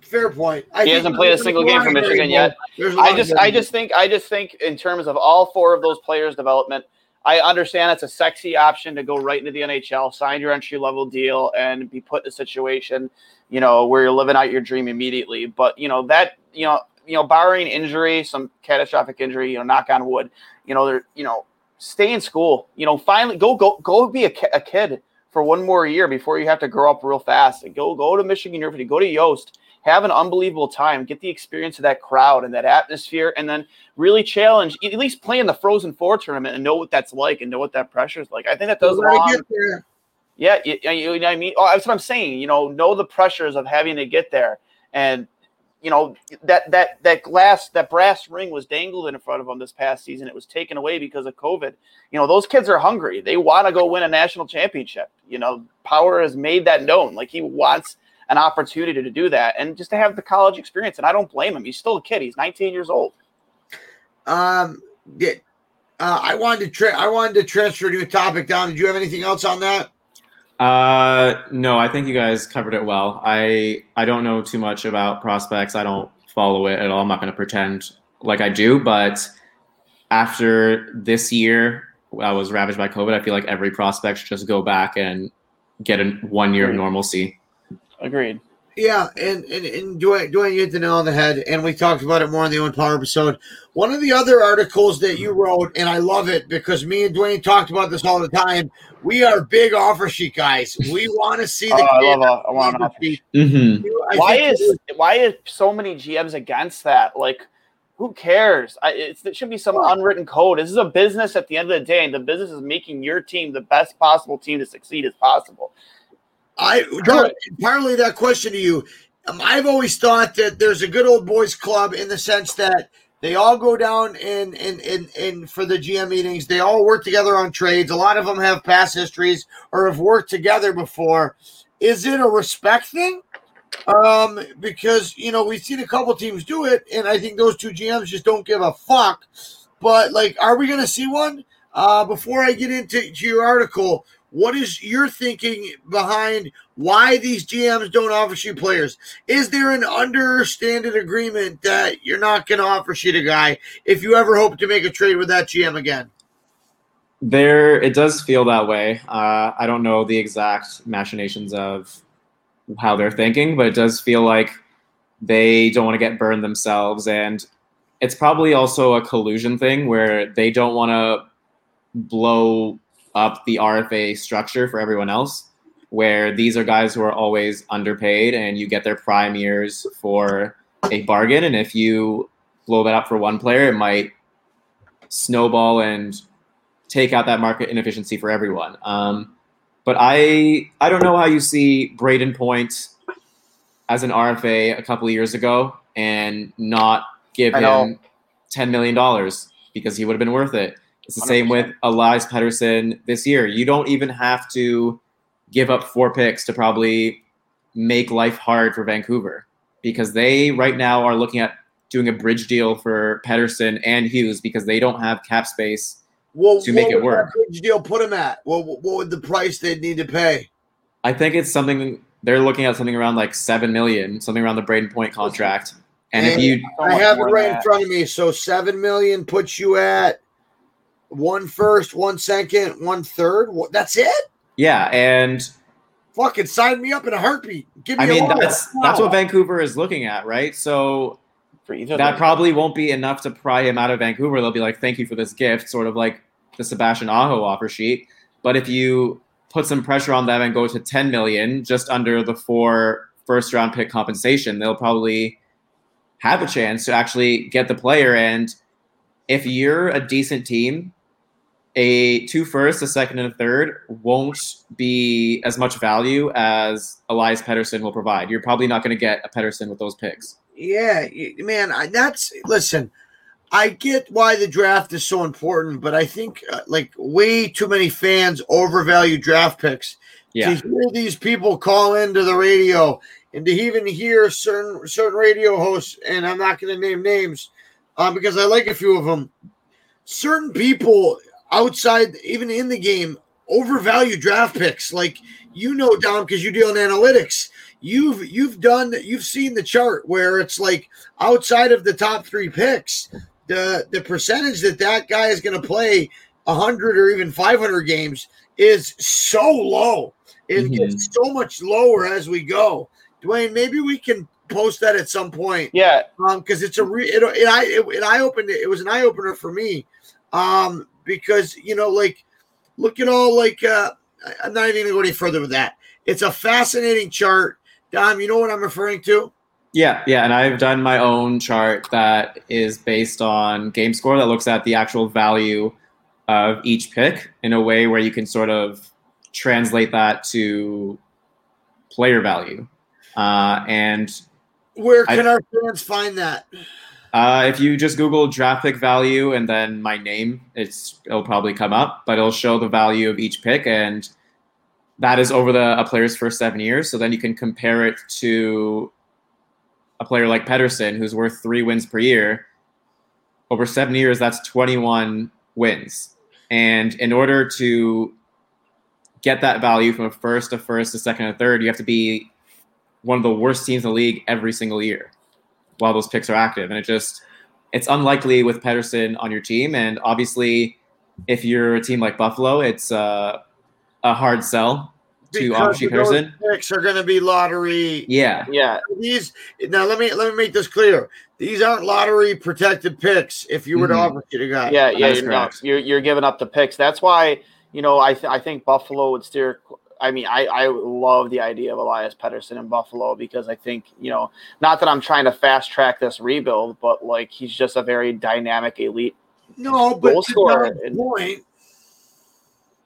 Speaker 1: Fair point. I
Speaker 3: he hasn't played a single game for Michigan yet.
Speaker 1: There's a lot
Speaker 3: I just, I just think, I just think in terms of all four of those players' development, I understand it's a sexy option to go right into the NHL, sign your entry level deal, and be put in a situation, you know, where you're living out your dream immediately. But you know that, you know, you know, barring injury, some catastrophic injury, you know, knock on wood, you know, they're, you know, stay in school. You know, finally go, go, go be a, a kid for one more year before you have to grow up real fast. And go, go to Michigan University, go to Yost have an unbelievable time, get the experience of that crowd and that atmosphere, and then really challenge, at least play in the Frozen Four tournament and know what that's like and know what that pressure is like. I think that does long. Yeah, you, you know what I mean. Oh, that's what I'm saying. You know, know the pressures of having to get there, and you know that that that glass, that brass ring was dangled in front of them this past season. It was taken away because of COVID. You know, those kids are hungry. They want to go win a national championship. You know, Power has made that known. Like he wants an opportunity to do that, and just to have the college experience. And I don't blame him. He's still a kid. He's 19 years old.
Speaker 1: Um, yeah, uh, I wanted to tra- I wanted to transfer to a topic down. Did you have anything else on that?
Speaker 2: Uh, no, I think you guys covered it well. I I don't know too much about prospects. I don't follow it at all. I'm not going to pretend like I do. But after this year, I was ravaged by COVID. I feel like every prospect should just go back and get a one year of normalcy.
Speaker 3: Agreed.
Speaker 1: Yeah, and and, and Dwayne, Dwayne, you hit the nail on the head, and we talked about it more in the Owen Power episode. One of the other articles that you wrote, and I love it because me and Dwayne talked about this all the time. We are big offer sheet guys. We want to see
Speaker 3: Oh,
Speaker 1: the
Speaker 3: I love a, I want
Speaker 1: offer
Speaker 3: offer
Speaker 1: sheet.
Speaker 2: Mm-hmm.
Speaker 1: I
Speaker 3: why is why is so many GMs against that? Like, who cares? I, it's, it should be some unwritten code. This is a business at the end of the day, and the business is making your team the best possible team to succeed as possible.
Speaker 1: I John, partly that question to you. Um, I've always thought that there's a good old boys club in the sense that they all go down in in in, in for the GM meetings. They all work together on trades. A lot of them have past histories or have worked together before. Is it a respect thing? Um, because you know we've seen a couple teams do it, and I think those two GMs just don't give a fuck. But like, are we going to see one? Uh, before I get into to your article, what is your thinking behind why these GMs don't offer sheet players? Is there an understanded agreement that you're not going to offer sheet a guy if you ever hope to make a trade with that GM again?
Speaker 2: There, it does feel that way. Uh, I don't know the exact machinations of how they're thinking, but it does feel like they don't want to get burned themselves, and it's probably also a collusion thing where they don't want to blow up the RFA structure for everyone else. Where these are guys who are always underpaid, and you get their prime years for a bargain, and if you blow that up for one player, it might snowball and take out that market inefficiency for everyone. Um, but I I don't know how you see Brayden Point as an RFA a couple of years ago and not give him ten million dollars because he would have been worth it. It's the same with Elias Pettersson this year. You don't even have to give up four picks to probably make life hard for Vancouver because they right now are looking at doing a bridge deal for Pettersson and Hughes because they don't have cap space
Speaker 1: Well,
Speaker 2: To make it work.
Speaker 1: bridge deal put him at? What, what would the price they'd need to pay?
Speaker 2: I think it's something they're looking at something around like seven million, something around the Brayden Point contract. And if you
Speaker 1: I have it right in front of me. So seven million puts you at one first, one second, one third. Wha- That's it.
Speaker 2: Yeah, and
Speaker 1: Fucking sign me up in a heartbeat. Give me
Speaker 2: I
Speaker 1: a
Speaker 2: mean
Speaker 1: loan.
Speaker 2: that's that's what Vancouver is looking at, right? So
Speaker 3: For either of
Speaker 2: that probably won't be enough to pry him out of Vancouver. They'll be like, "Thank you for this gift," sort of like the Sebastian Aho offer sheet. But if you put some pressure on them and go to 10 million, just under the four first round pick compensation, they'll probably have a chance to actually get the player. And if you're a decent team, a two first, a second, and a third won't be as much value as Elias Pettersson will provide. You're probably not going to get a Pettersson with those picks.
Speaker 1: Yeah, man, I, that's listen. I get why the draft is so important, but I think uh, like way too many fans overvalue draft picks.
Speaker 2: Yeah.
Speaker 1: To hear these people call into the radio and to even hear certain certain radio hosts, and I'm not going to name names, um, because I like a few of them. Certain people outside, even in the game, overvalue draft picks. Like you know, Dom, because you deal in analytics. You've you've done you've seen the chart where it's like outside of the top three picks the the percentage that that guy is going to play 100 or even 500 games is so low. It
Speaker 2: Mhm.
Speaker 1: gets so much lower as we go. Dwayne maybe we can post that at some point.
Speaker 3: Yeah,
Speaker 1: um because it's a re it, I, it i it, it eye opened it was an eye opener for me. Um because you know like look at all like uh I- i'm not even gonna go any further with that. It's a fascinating chart. Dom you know what i'm referring to?
Speaker 2: Yeah, yeah, and I've done my own chart that is based on game score that looks at the actual value of each pick in a way where you can sort of translate that to player value. Uh, and
Speaker 1: where
Speaker 2: I-
Speaker 1: can our fans find that
Speaker 2: uh, if you just Google draft pick value and then my name, it's it'll probably come up, but it'll show the value of each pick, and that is over the a player's first seven years. So then you can compare it to a player like Pettersson, who's worth three wins per year. Over seven years, that's 21 wins. And in order to get that value from a first, a first, to second, a third, you have to be one of the worst teams in the league every single year while those picks are active. And it just, it's unlikely with Pettersson on your team. And obviously, if you're a team like Buffalo, it's uh, a hard sell to
Speaker 1: Because
Speaker 2: obviously Pettersson.
Speaker 1: picks are going to be lottery
Speaker 2: Yeah.
Speaker 3: yeah,
Speaker 1: these now let me let me make this clear these aren't lottery protected picks if you were to
Speaker 2: Mhm.
Speaker 1: offer it to a guy
Speaker 3: yeah, yeah.
Speaker 2: is
Speaker 3: You're, not, you're you're giving up the picks. That's why you know I th- I think Buffalo would steer. I mean, I I love the idea of Elias Pettersson in Buffalo because I think you know not that I'm trying to fast track this rebuild, but like he's just a very dynamic elite.
Speaker 1: no but
Speaker 3: Goal scorer
Speaker 1: point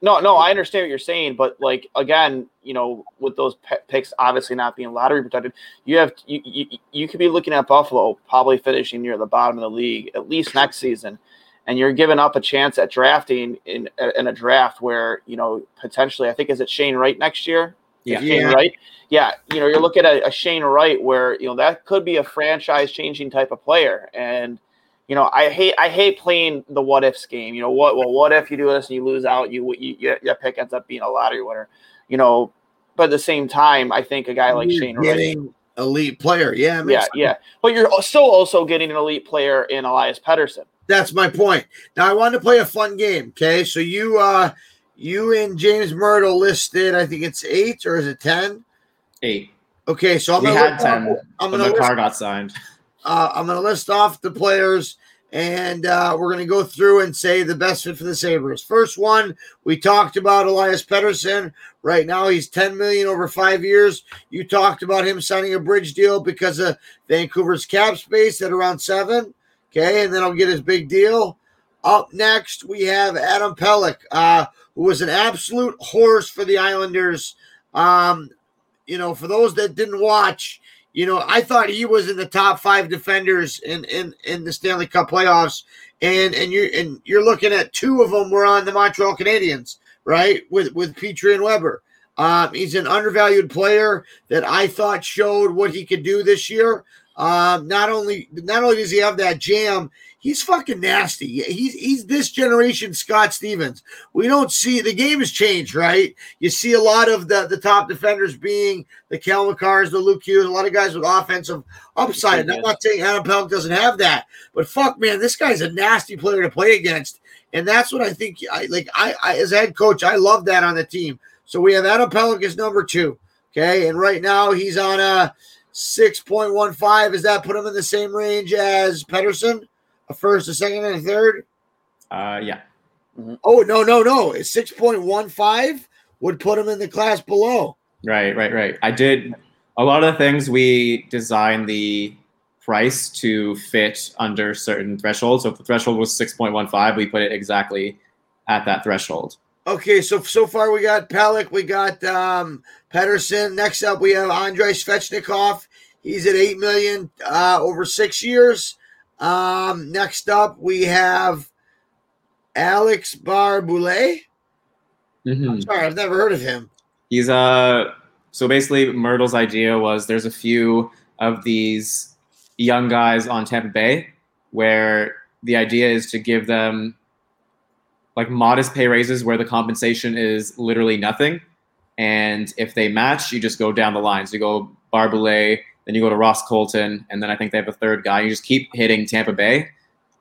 Speaker 3: No, no, I understand what you're saying, but like again, you know, with those pe- picks obviously not being lottery protected, you have you, you you could be looking at Buffalo probably finishing near the bottom of the league at least next season, and you're giving up a chance at drafting in in a draft where you know potentially I think is it Shane Wright next year?
Speaker 2: Yeah.
Speaker 3: Shane
Speaker 1: Yeah.
Speaker 3: Wright. Yeah, you know, you're looking at a Shane Wright where you know that could be a franchise changing type of player, and you know, I hate I hate playing the what ifs game. You know, what well, what if you do this and you lose out? You you you- your pick ends up being a lottery winner. You know, but at the same time, I think a guy like
Speaker 1: you're
Speaker 3: Shane Wright.
Speaker 1: getting elite player yeah
Speaker 3: Yeah,
Speaker 1: sense.
Speaker 3: yeah, but you're still also getting an elite player in Elias Pettersson.
Speaker 1: That's my point now i wanted to play a fun game okay so you uh you and james mirtle listed i think it's eight or is it ten
Speaker 2: Eight.
Speaker 1: okay so i'm
Speaker 2: we
Speaker 1: gonna
Speaker 2: had
Speaker 1: off-
Speaker 2: 10
Speaker 1: i'm gonna
Speaker 2: the
Speaker 1: list
Speaker 2: car got signed.
Speaker 1: uh, I'm going to list off the players and uh, we're going to go through and say the best fit for the Sabres. First one, we talked about Elias Pettersson. Right now, he's 10 million over five years. You talked about him signing a bridge deal because of Vancouver's cap space at around seven. Okay, and then I'll get his big deal. Up next, we have Adam Pelech, uh, who was an absolute horse for the Islanders. Um, you know, for those that didn't watch, you know, I thought he was in the top five defenders in in, in the Stanley Cup playoffs, and and you're and you're looking at two of them were on the Montreal Canadiens, right? With with Petry and Weber. Um, he's an undervalued player that I thought showed what he could do this year. Um, not only not only does he have that jam, he's fucking nasty. He's he's this generation Scott Stevens. We don't see the game has changed, right? You see a lot of the the top defenders being the Cale Makars, the Luke Hughes, a lot of guys with offensive upside. And I'm not saying Adam Pelech doesn't have that, but fuck, man, this guy's a nasty player to play against And that's what I think. I like. I, I as head coach, I love that on the team. So we have Adam Pelech as number two. Okay, and right now he's on a six point one five. Does that put him in the same range as Pettersson? A first, a second, and a third.
Speaker 2: Uh, yeah.
Speaker 1: Oh no, no, no! Six point one five would put him in the class below.
Speaker 2: Right, right, right. I did a lot of the things we designed the price to fit under certain thresholds. So if the threshold was 6.15, we put it exactly at that threshold.
Speaker 1: Okay, so so far we got Pelech, we got um Pettersson. Next up, we have Andrei Svechnikov. He's at eight million uh, over six years. Um, next up, we have Alex Barré-Boulet.
Speaker 2: Mm-hmm.
Speaker 1: Sorry, I've never heard of him.
Speaker 2: He's uh so basically Mirtle's idea was there's a few of these young guys on Tampa Bay where the idea is to give them like modest pay raises where the compensation is literally nothing. And if they match, you just go down the line. So you go Barré-Boulet, then you go to Ross Colton, and then I think they have a third guy. You just keep hitting Tampa Bay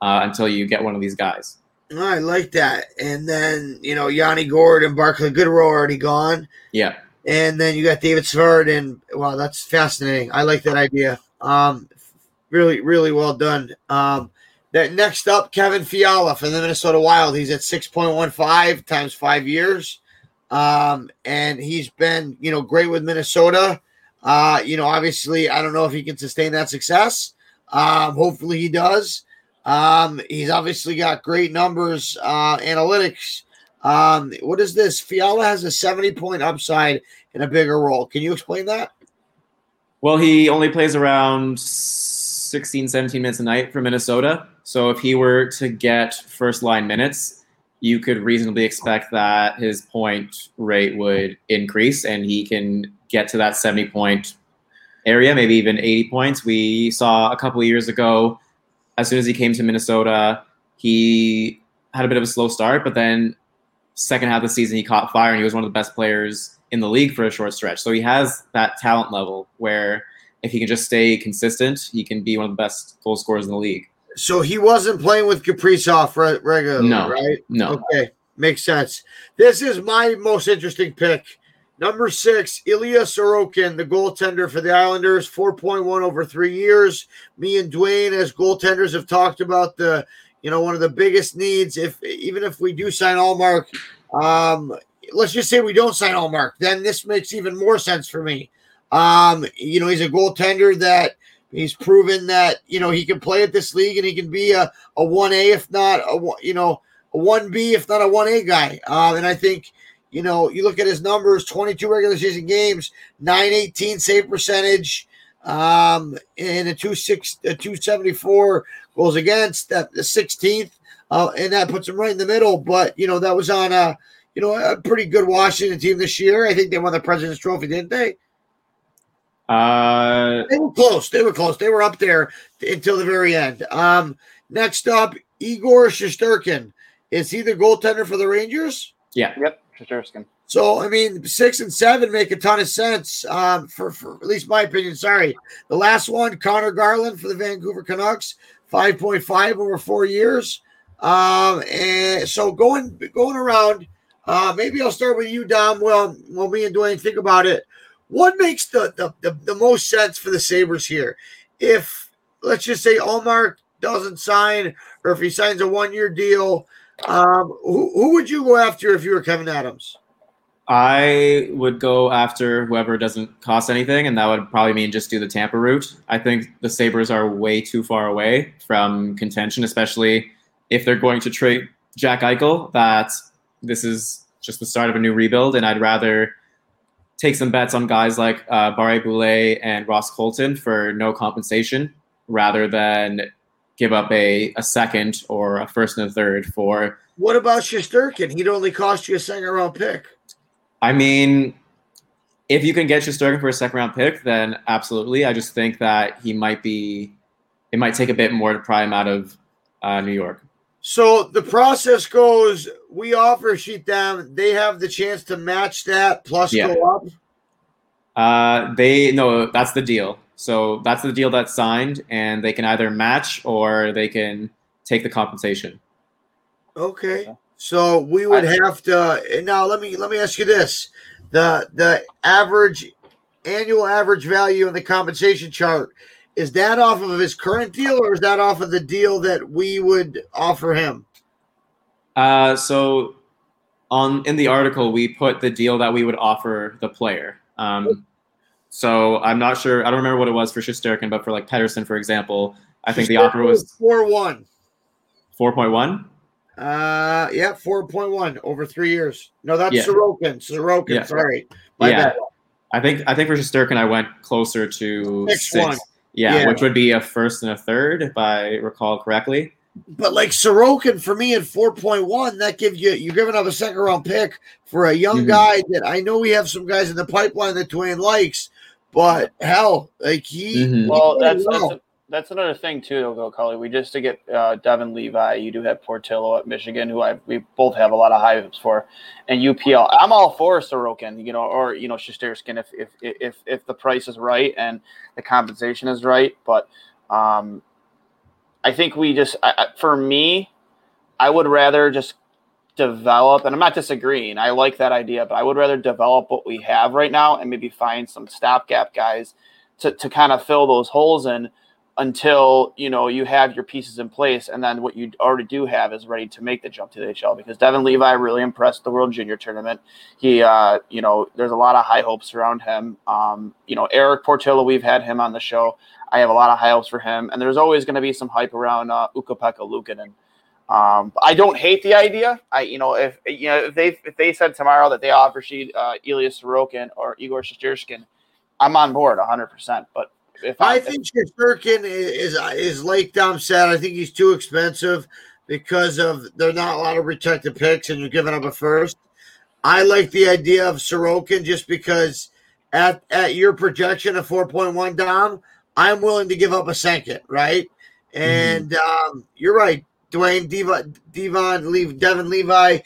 Speaker 2: uh, until you get one of these guys.
Speaker 1: I like that. And then you know Yanni Gourde and Barclay Goodrow are already gone.
Speaker 2: Yeah.
Speaker 1: And then you got David Sverd, and wow, that's fascinating. I like that idea. Um, really, really well done. Um, that next up, Kevin Fiala from the Minnesota Wild. He's at six point one five times five years, um, and he's been you know great with Minnesota. Uh, you know, obviously, I don't know if he can sustain that success. Um, hopefully, he does. Um, he's obviously got great numbers, uh, analytics. Um, what is this? Fiala has a 70 point upside in a bigger role. Can you explain that?
Speaker 2: Well, he only plays around 16, 17 minutes a night for Minnesota. So if he were to get first line minutes, you could reasonably expect that his point rate would increase and he can get to that 70 point area, maybe even 80 points. We saw a couple of years ago, as soon as he came to Minnesota, he had a bit of a slow start, but then second half of the season he caught fire and he was one of the best players in the league for a short stretch. So he has that talent level where if he can just stay consistent, he can be one of the best goal scorers in the league.
Speaker 1: So he wasn't playing with Kaprizov re- regularly,
Speaker 2: No.
Speaker 1: right?
Speaker 2: No.
Speaker 1: Okay, makes sense. This is my most interesting pick. Number six, Ilya Sorokin, the goaltender for the Islanders, 4.1 over three years. Me and Dwayne, as goaltenders, have talked about the, you know, one of the biggest needs. If even if we do sign Ullmark, um, let's just say we don't sign Ullmark, then this makes even more sense for me. Um, you know, he's a goaltender that he's proven that you know he can play at this league and he can be a a one A if not a you know a one B if not a one A guy. Um, and I think you know you look at his numbers: twenty two regular season games, nine eighteen save percentage, um, and a two six a two seventy four goals against that the sixteenth, uh, and that puts him right in the middle. But you know that was on a you know a pretty good Washington team this year. I think they won the President's Trophy, didn't they?
Speaker 2: Uh,
Speaker 1: They were close. They were close. They were up there until the very end. Um, next up, Igor Shesterkin. Is he the goaltender for the Rangers?
Speaker 2: yeah.
Speaker 3: Yep, Shesterkin.
Speaker 1: So, I mean, six and seven make a ton of sense. Um, for, for at least my opinion. Sorry, the last one, Conor Garland for the Vancouver Canucks, five point five over four years. Um, and so going going around, uh, maybe I'll start with you, Dom. Well, well, me and Dwayne think about it. What makes the the, the, the most sense for the Sabres here? If let's just say Ullmark doesn't sign, or if he signs a one year deal, um, who, who would you go after if you were Kevyn Adams?
Speaker 2: I would go after whoever doesn't cost anything, and that would probably mean just do the Tampa route. I think the Sabres are way too far away from contention, especially if they're going to trade Jack Eichel. That this is just the start of a new rebuild, and I'd rather take some bets on guys like uh, Barre Boulet and Ross Colton for no compensation rather than give up a, a second or a first and a third for
Speaker 1: What about Shesterkin? He'd only cost you a second round pick.
Speaker 2: I mean, if you can get Shesterkin for a second round pick, then absolutely. I just think that he might be, it might take a bit more to pry him out of uh, New York.
Speaker 1: So the process goes: we offer sheet them, they have the chance to match that plus
Speaker 2: Yeah.
Speaker 1: go up.
Speaker 2: Uh, they no, that's the deal. So that's the deal that's signed, and they can either match or they can take the compensation.
Speaker 1: Okay. So we would have to now let me let me ask you this. The the average annual average value in the compensation chart is that off of his current deal or is that off of the deal that we would offer him?
Speaker 2: Uh, so on in the article we put the deal that we would offer the player. Um, so I'm not sure. I don't remember what it was for Shesterkin, but for like Pettersson, for example, I think the offer was
Speaker 1: four one.
Speaker 2: Four point one.
Speaker 1: Uh, yeah, four point one over three years. No, that's
Speaker 2: Yeah.
Speaker 1: Sorokin. Sorokin.
Speaker 2: Yeah.
Speaker 1: Sorry, my
Speaker 2: yeah,
Speaker 1: bad.
Speaker 2: I think I think for Shesterkin I went closer to
Speaker 1: Six
Speaker 2: six.
Speaker 1: one.
Speaker 2: Yeah,
Speaker 1: Yeah.
Speaker 2: which would be a first and a third, if I recall correctly.
Speaker 1: But like Sorokin for me at four point one, that gives you you're giving up a second round pick for a young
Speaker 2: Mhm.
Speaker 1: guy that I know we have some guys in the pipeline that Dwayne likes, but hell, like he.
Speaker 2: Mhm.
Speaker 1: he
Speaker 3: Well,
Speaker 1: played
Speaker 3: that's
Speaker 1: well.
Speaker 3: That's, another thing too, though, Cully. We just to get uh, Devon Levi. You do have Portillo at Michigan, who I we both have a lot of high hopes for, and UPL. I'm all for Sorokin, you know, or you know Shesterkin if if if if the price is right and the compensation is right. But um, I think we just I- for me, I would rather just develop, and I'm not disagreeing. I like that idea, but I would rather develop what we have right now and maybe find some stopgap guys to, to kind of fill those holes in until you know you have your pieces in place and then what you already do have is ready to make the jump to the HL because Devon Levi really impressed the World Junior Tournament. He uh you know there's a lot of high hopes around him. Um you know Erik Portillo we've had him on the show. I have a lot of high hopes for him and there's always going to be some hype around uh Ukko-Pekka Luukkonen. Um, I don't hate the idea. I, you know, if you know if they if they said tomorrow that they offer she uh, Elias Sorokin or Igor Shesterkin, I'm on board 100. percent But if
Speaker 1: I
Speaker 3: if-
Speaker 1: think Shesterkin is is like Dom said. I think he's too expensive because of there are not a lot of protected picks, and you're giving up a first. I like the idea of Sorokin just because at at your projection of 4.1 Dom, I'm willing to give up a second, right? And um, you're right, Dwayne Devon, Devon, Lev, Devon Levi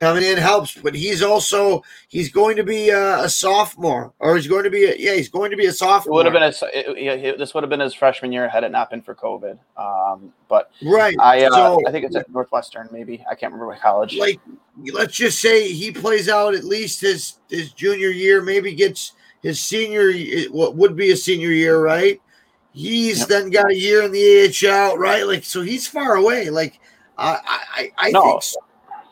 Speaker 1: coming in helps, but he's also he's going to be a, a sophomore, or he's going to be a, yeah, he's going to be a
Speaker 3: It
Speaker 1: sophomore.
Speaker 3: would have been his, it, it- it- this would have been his freshman year had it not been for COVID. Um, but
Speaker 1: right.
Speaker 3: I uh,
Speaker 1: so,
Speaker 3: I think it's at Northwestern maybe I can't remember what college.
Speaker 1: like let's just say he plays out at least his his junior year, maybe gets his senior what would be a senior year, right? He's
Speaker 3: Yep.
Speaker 1: then got a year in the AHL, right? Like so, he's far away. Like I I I
Speaker 3: No.
Speaker 1: think so.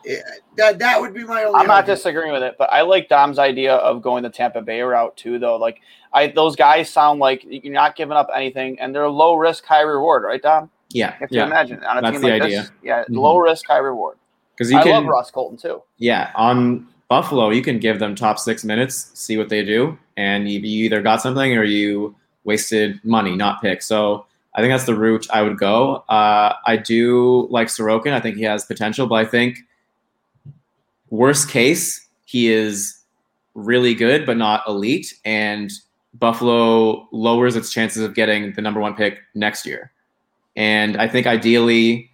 Speaker 1: Yeah, that that would be my only.
Speaker 3: I'm not
Speaker 1: argument.
Speaker 3: disagreeing with it, but I like Dom's idea of going the Tampa Bay route too. Though, like I those guys sound like you're not giving up anything, and they're low risk, high reward, right, Dom?
Speaker 2: Yeah, If
Speaker 3: You have
Speaker 2: yeah,
Speaker 3: imagine on a
Speaker 2: That's
Speaker 3: team
Speaker 2: the
Speaker 3: like
Speaker 2: idea.
Speaker 3: this, yeah,
Speaker 2: Mhm.
Speaker 3: low risk, high reward.
Speaker 2: because you
Speaker 3: I
Speaker 2: can.
Speaker 3: love Ross Colton too.
Speaker 2: Yeah, on Buffalo, you can give them top six minutes, see what they do, and you, you either got something or you wasted money, not picks. So I think that's the route I would go. Uh, I do like Sorokin. I think he has potential, but I think worst case, he is really good but not elite, and Buffalo lowers its chances of getting the number one pick next year. And I think ideally,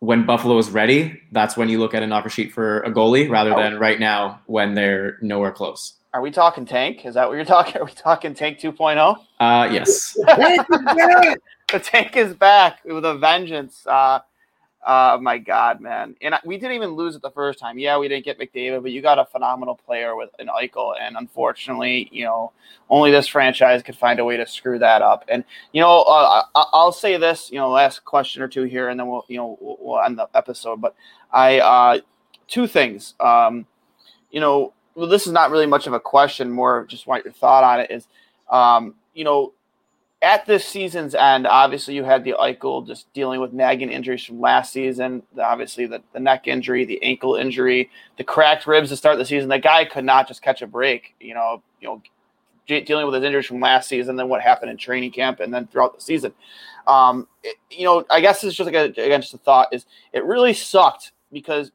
Speaker 2: when Buffalo is ready, that's when you look at an offer sheet for a goalie rather than right now when they're nowhere close.
Speaker 3: Are we talking tank? Is that what you're talking? Are we talking tank 2.0?
Speaker 2: Uh, yes.
Speaker 1: Thank you, Garrett.
Speaker 3: the tank is back with a vengeance. Uh, uh, my God, man! And we didn't even lose it the first time. Yeah, we didn't get McDavid, but you got a phenomenal player with an Eichel, and unfortunately, you know, only this franchise could find a way to screw that up. And you know, uh, I'll say this, you know, last question or two here, and then we'll, you know, we'll, end the episode. But I, uh, two things. Um, you know, well, this is not really much of a question, more just want your thought on it. Is, um, you know, at this season's end, obviously you had the Eichel just dealing with nagging injuries from last season. Obviously, the, the neck injury, the ankle injury, the cracked ribs to start the season. The guy could not just catch a break. You know, you know, dealing with his injuries from last season, then what happened in training camp, and then throughout the season. Um, it- you know, I guess it's just like a, again just a thought is it really sucked because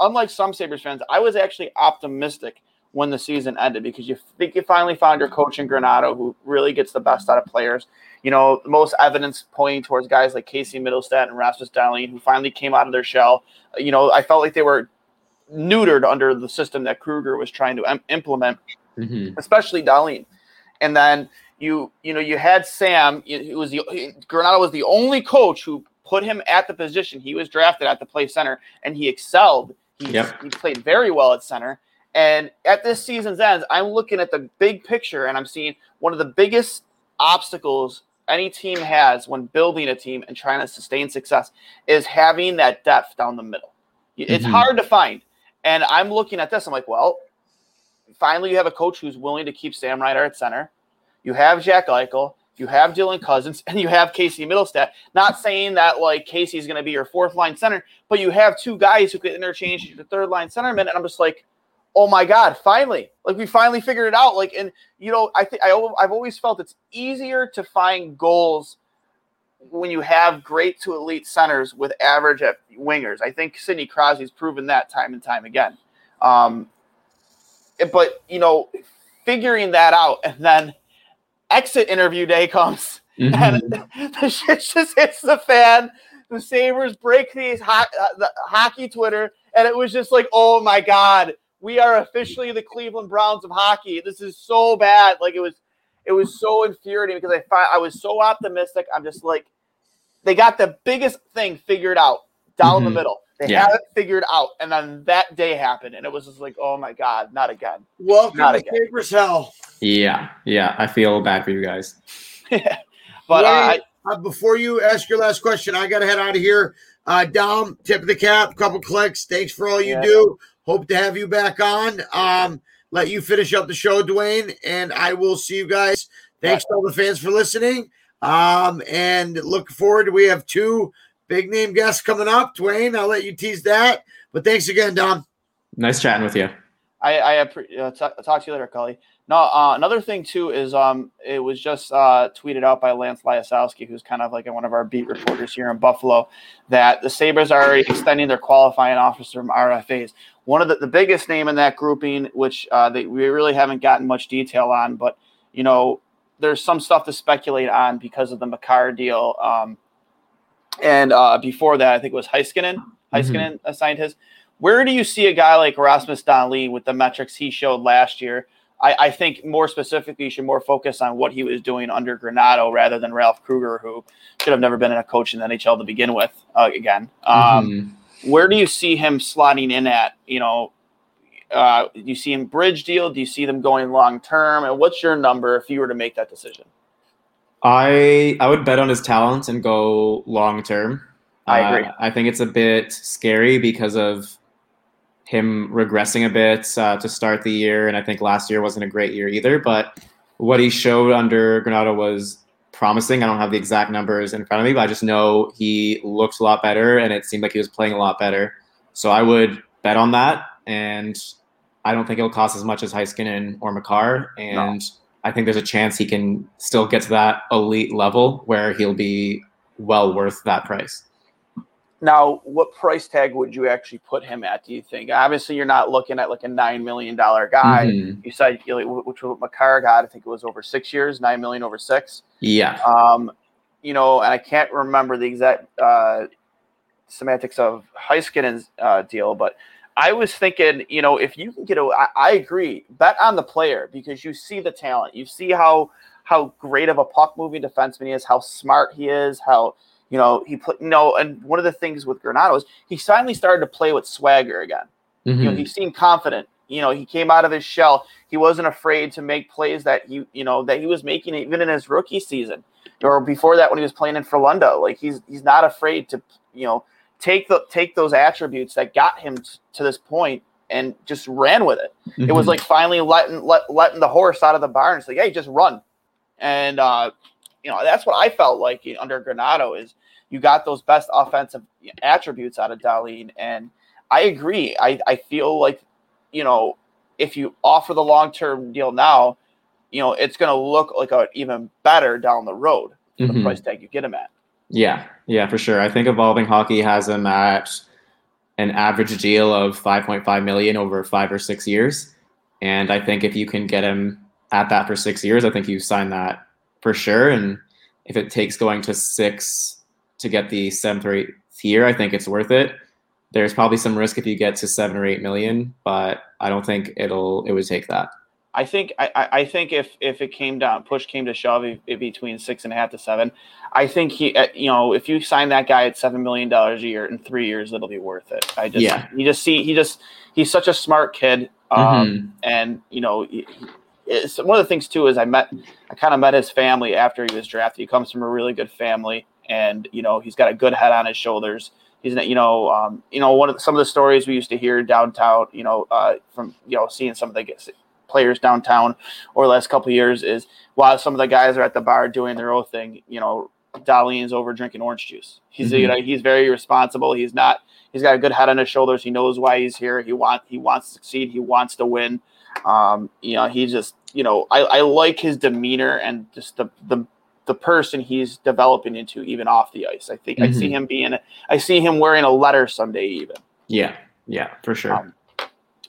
Speaker 3: unlike some Sabres fans, I was actually optimistic when the season ended because you think you finally found your coach in Granato who really gets the best out of players. You know, the most evidence pointing towards guys like Casey Mittelstadt and Rasmus Dahlin who finally came out of their shell. You know, I felt like they were neutered under the system that Krueger was trying to im- implement
Speaker 2: hmm
Speaker 3: especially Dahlin. And then you you know you had Sam. It was the Granato was the only coach who put him at the position he was drafted at to play center, and he excelled. He,
Speaker 2: Yep.
Speaker 3: he played very well at center. And at this season's end, I'm looking at the big picture and I'm seeing one of the biggest obstacles any team has when building a team and trying to sustain success is having that depth down the middle. It's
Speaker 2: Mhm.
Speaker 3: hard to find. And I'm looking at this, I'm like, well, finally you have a coach who's willing to keep Sam Ryder at center. You have Jack Eichel, you have Dylan Cozens, (laughs) and you have Casey Mittelstadt. Not saying that like Casey's going to be your fourth line center, but you have two guys who could interchange the third line centerman. And I'm just like, oh my god, finally! Like we finally figured it out. Like, and you know, I think I've always felt it's easier to find goals when you have great to elite centers with average at wingers. I think Sidney Crosby's proven that time and time again. Um, but you know, figuring that out and then exit interview day comes
Speaker 2: Mhm. (laughs)
Speaker 3: and (laughs) the shit just hits the fan. The Sabres break these ho- uh, the hockey Twitter, and it was just like, oh my god, we are officially the Cleveland Browns of hockey. This is so bad. Like it was, it was so infuriating because I fi- I was so optimistic. I'm just like, they got the biggest thing figured out down in
Speaker 2: the
Speaker 3: middle. They
Speaker 2: Yeah.
Speaker 3: have it figured out, and then that day happened, and it was just like, oh my god, not again.
Speaker 1: Welcome
Speaker 3: Not
Speaker 1: to
Speaker 3: again.
Speaker 1: Sabres Hell.
Speaker 2: yeah, yeah. I feel bad for you guys. (laughs)
Speaker 3: but uh, I,
Speaker 1: uh, before you ask your last question, I got to head out of here. Uh, Dom, tip of the cap, couple clicks. Thanks for all you
Speaker 3: Yeah.
Speaker 1: do. Hope to have you back on. Um, let you finish up the show, Dwayne, and I will see you guys. Thanks to all the fans for listening. Um, and look forward. We have two big name guests coming up. Dwayne, I'll let you tease that. But thanks again, Dom.
Speaker 2: Nice chatting with you.
Speaker 3: I, I uh, t- talk to you later, Cully. No, uh, another thing too is um, it was just uh, tweeted out by Lance Lysowski, who's kind of like one of our beat reporters here in Buffalo, that the Sabres are already extending their qualifying offers from RFAs. One of the, the biggest name in that grouping, which uh, they, we really haven't gotten much detail on, but you know, there's some stuff to speculate on because of the Makar deal. Um, and uh, before that, I think it was Heiskanen. Heiskanen assigned his. Where do you see a guy like Rasmus Dahlin with the metrics he showed last year? I, I think more specifically, you should more focus on what he was doing under Granato rather than Ralph Krueger, who should have never been in a coach in the NHL to begin with. Uh, again, um,
Speaker 2: Mhm.
Speaker 3: where do you see him slotting in at? You know, uh, do you see him bridge deal? Do you see them going long term? And what's your number if you were to make that decision?
Speaker 2: I I would bet on his talent and go long term.
Speaker 3: I
Speaker 2: Uh,
Speaker 3: agree.
Speaker 2: I think it's a bit scary because of him regressing a bit uh, to start the year, and I think last year wasn't a great year either. But what he showed under Granato was promising. I don't have the exact numbers in front of me, but I just know he looked a lot better, and it seemed like he was playing a lot better. So I would bet on that, and I don't think it'll cost as much as Heiskanen or Makar, and I think there's a chance he can still get to that elite level where he'll be well worth that price.
Speaker 3: Now, what price tag would you actually put him at? Do you think? Obviously, you're not looking at like a nine million dollar guy.
Speaker 2: Mhm.
Speaker 3: You said you know, which was what Makar got. I think it was over six years, nine million over six.
Speaker 2: Yeah.
Speaker 3: Um, you know, and I can't remember the exact uh, semantics of Heiskanen's uh, deal, but I was thinking, you know, if you can get a, I, I agree, bet on the player because you see the talent, you see how how great of a puck moving defenseman he is, how smart he is, how you know he put, you know, and one of the things with Granato is he finally started to play with swagger again. You know,
Speaker 2: Mhm.
Speaker 3: he seemed confident. You know, he came out of his shell. He wasn't afraid to make plays that he, you know, that he was making even in his rookie season or before that when he was playing in Frölunda. Like he's he's not afraid to, you know, take the take those attributes that got him t- to this point and just ran with it. It was
Speaker 2: Mhm.
Speaker 3: like finally letting let, letting the horse out of the barn. It's like, hey, just run. And uh, you know, that's what I felt like under Granato is you got those best offensive attributes out of Dahlin. And I agree. I, I feel like, you know, if you offer the long term deal now, you know, it's gonna look like a even better down the road for the
Speaker 2: mm-hmm.
Speaker 3: price tag you get him at.
Speaker 2: Yeah, yeah, for sure. I think Evolving Hockey has him at an average deal of 5.5 million over five or six years, and I think if you can get him at that for six years, I think you sign that for sure. And if it takes going to six to get the seventh or eighth year, I think it's worth it. There's probably some risk if you get to seven or eight million, but I don't think it'll it would take that.
Speaker 3: I think I, I think if if it came down, push came to shove, it, it between six and a half to seven, I think he, uh, you know, if you sign that guy at seven million dollars a year in three years, it'll be worth it. I just,
Speaker 2: Yeah.
Speaker 3: you just see, he just, he's such a smart kid, um,
Speaker 2: Mhm.
Speaker 3: and you know, he- it's one of the things too is I met, I kind of met his family after he was drafted. He comes from a really good family, and you know, he's got a good head on his shoulders. He's, not- you know, um, you know, one of the, some of the stories we used to hear downtown, you know, uh, from you know, seeing some of the players downtown over the last couple of years is while some of the guys are at the bar doing their own thing, you know, Dahlin's over drinking orange juice. He's you
Speaker 2: Mhm.
Speaker 3: know he's very responsible. He's not. He's got a good head on his shoulders. He knows why he's here. He want he wants to succeed. He wants to win. Um, you know, he just you know I, I like his demeanor and just the the the person he's developing into even off the ice. I think I see him being I see him wearing a letter someday even.
Speaker 2: Yeah, yeah, for sure.
Speaker 3: Um,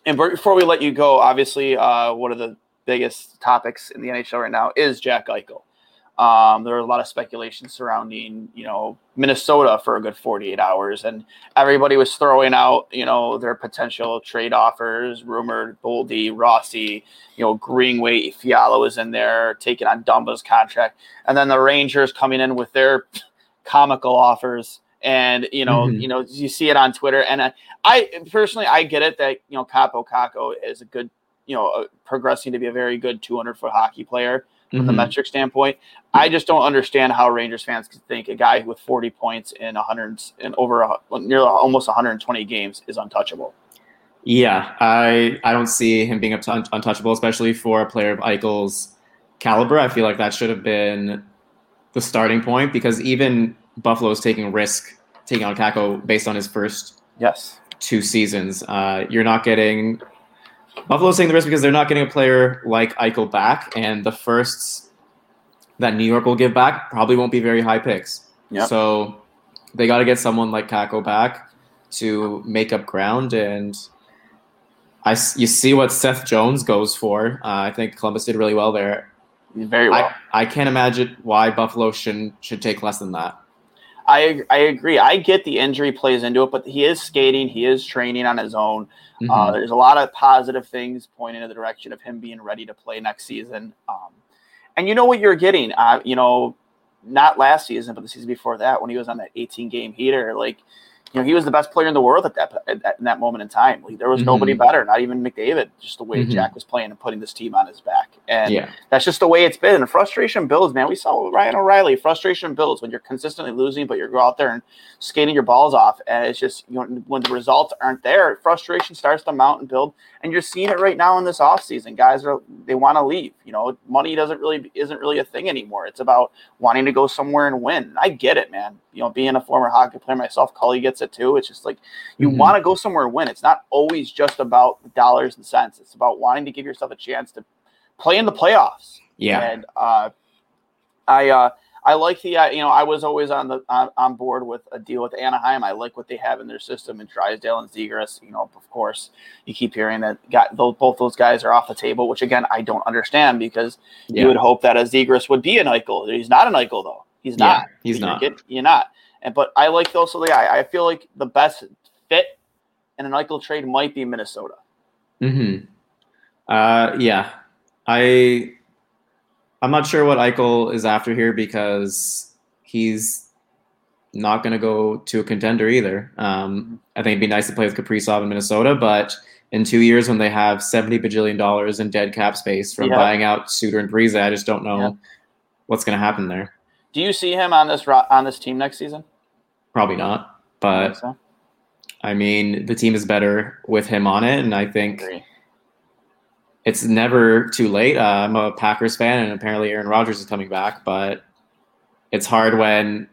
Speaker 3: and before we let you go, obviously, uh, one of the biggest topics in the NHL right now is Jack Eichel. Um, there are a lot of speculation surrounding, you know, Minnesota for a good 48 hours, and everybody was throwing out, you know, their potential trade offers. Rumored Boldy, Rossi, you know, Greenway, Fiala was in there taking on Dumba's contract, and then the Rangers coming in with their comical offers. And you know,
Speaker 2: Mhm.
Speaker 3: you know, you see it on Twitter, and I, I personally, I get it that you know Kaapo Kakko is a good, you know, uh, progressing to be a very good 200 foot hockey player from the
Speaker 2: Mhm.
Speaker 3: metric standpoint. I just don't understand how Rangers fans can think a guy with 40 points in 100 and over a, nearly almost 120 games is untouchable.
Speaker 2: Yeah, I I don't see him being un- untouchable, especially for a player of Eichel's caliber. I feel like that should have been the starting point because even Buffalo's taking risk taking on Kakko based on his first
Speaker 3: Yes.
Speaker 2: two seasons. Uh, you're not getting Buffalo's taking the risk because they're not getting a player like Eichel back, and the firsts that New York will give back probably won't be very high picks.
Speaker 3: Yep.
Speaker 2: So they got to get someone like Kakko back to make up ground, and I you see what Seth Jones goes for. Uh, I think Columbus did really well there.
Speaker 3: Very well.
Speaker 2: I, I can't imagine why Buffalo shouldn't should take less than that.
Speaker 3: I, I agree. I get the injury plays into it, but he is skating. He is training on his own.
Speaker 2: Mhm.
Speaker 3: Uh, there's a lot of positive things pointing in the direction of him being ready to play next season. Um, and you know what you're getting. Uh, you know, not last season, but the season before that, when he was on that 18 game heater, like you know, he was the best player in the world at that at that, in that moment in time. Like, there was nobody
Speaker 2: Mhm.
Speaker 3: better, not even McDavid. Just the way
Speaker 2: Mhm.
Speaker 3: Jack was playing and putting this team on his back, and
Speaker 2: yeah,
Speaker 3: that's just the way it's been. And frustration builds, man. We saw with Ryan O'Reilly. Frustration builds when you're consistently losing, but you go out there and skating your balls off. And it's just, you know, when the results aren't there, frustration starts to mount and build. And you're seeing it right now in this offseason. Guys are, they want to leave. You know, money doesn't really, isn't really a thing anymore. It's about wanting to go somewhere and win. I get it, man. You know, being a former hockey player myself, Cully gets it too. It's just like, you
Speaker 2: Mhm.
Speaker 3: want to go somewhere and win. It's not always just about dollars and cents. It's about wanting to give yourself a chance to play in the playoffs.
Speaker 2: yeah.
Speaker 3: And uh, I uh, I like the uh, you know I was always on the on, on board with a deal with Anaheim. I like what they have in their system and Drysdale and Zegras. You know, of course, you keep hearing that got those, both those guys are off the table, which again I don't understand because
Speaker 2: Yeah.
Speaker 3: you would hope that a Zegras would be an Eichel. He's not an Eichel though. He's
Speaker 2: Yeah,
Speaker 3: not.
Speaker 2: he's
Speaker 3: You're
Speaker 2: not.
Speaker 3: get- you're not. And but I like those. So yeah, I, I feel like the best fit in an Eichel trade might be Minnesota.
Speaker 2: Hmm. Uh, yeah. I. I'm not sure what Eichel is after here because he's not going to go to a contender either. Um, I think it'd be nice to play with Kaprizov in Minnesota, but in two years when they have 70 bajillion dollars in dead cap space from buying out Suter and Parise, I just don't know what's going to happen there.
Speaker 3: Do you see him on this ro- on this team next season?
Speaker 2: Probably not, but
Speaker 3: think so.
Speaker 2: I mean, the team is better with him on it, and I think
Speaker 3: Agree.
Speaker 2: It's never too late. Uh, I'm a Packers fan, and apparently Aaron Rodgers is coming back, but it's hard when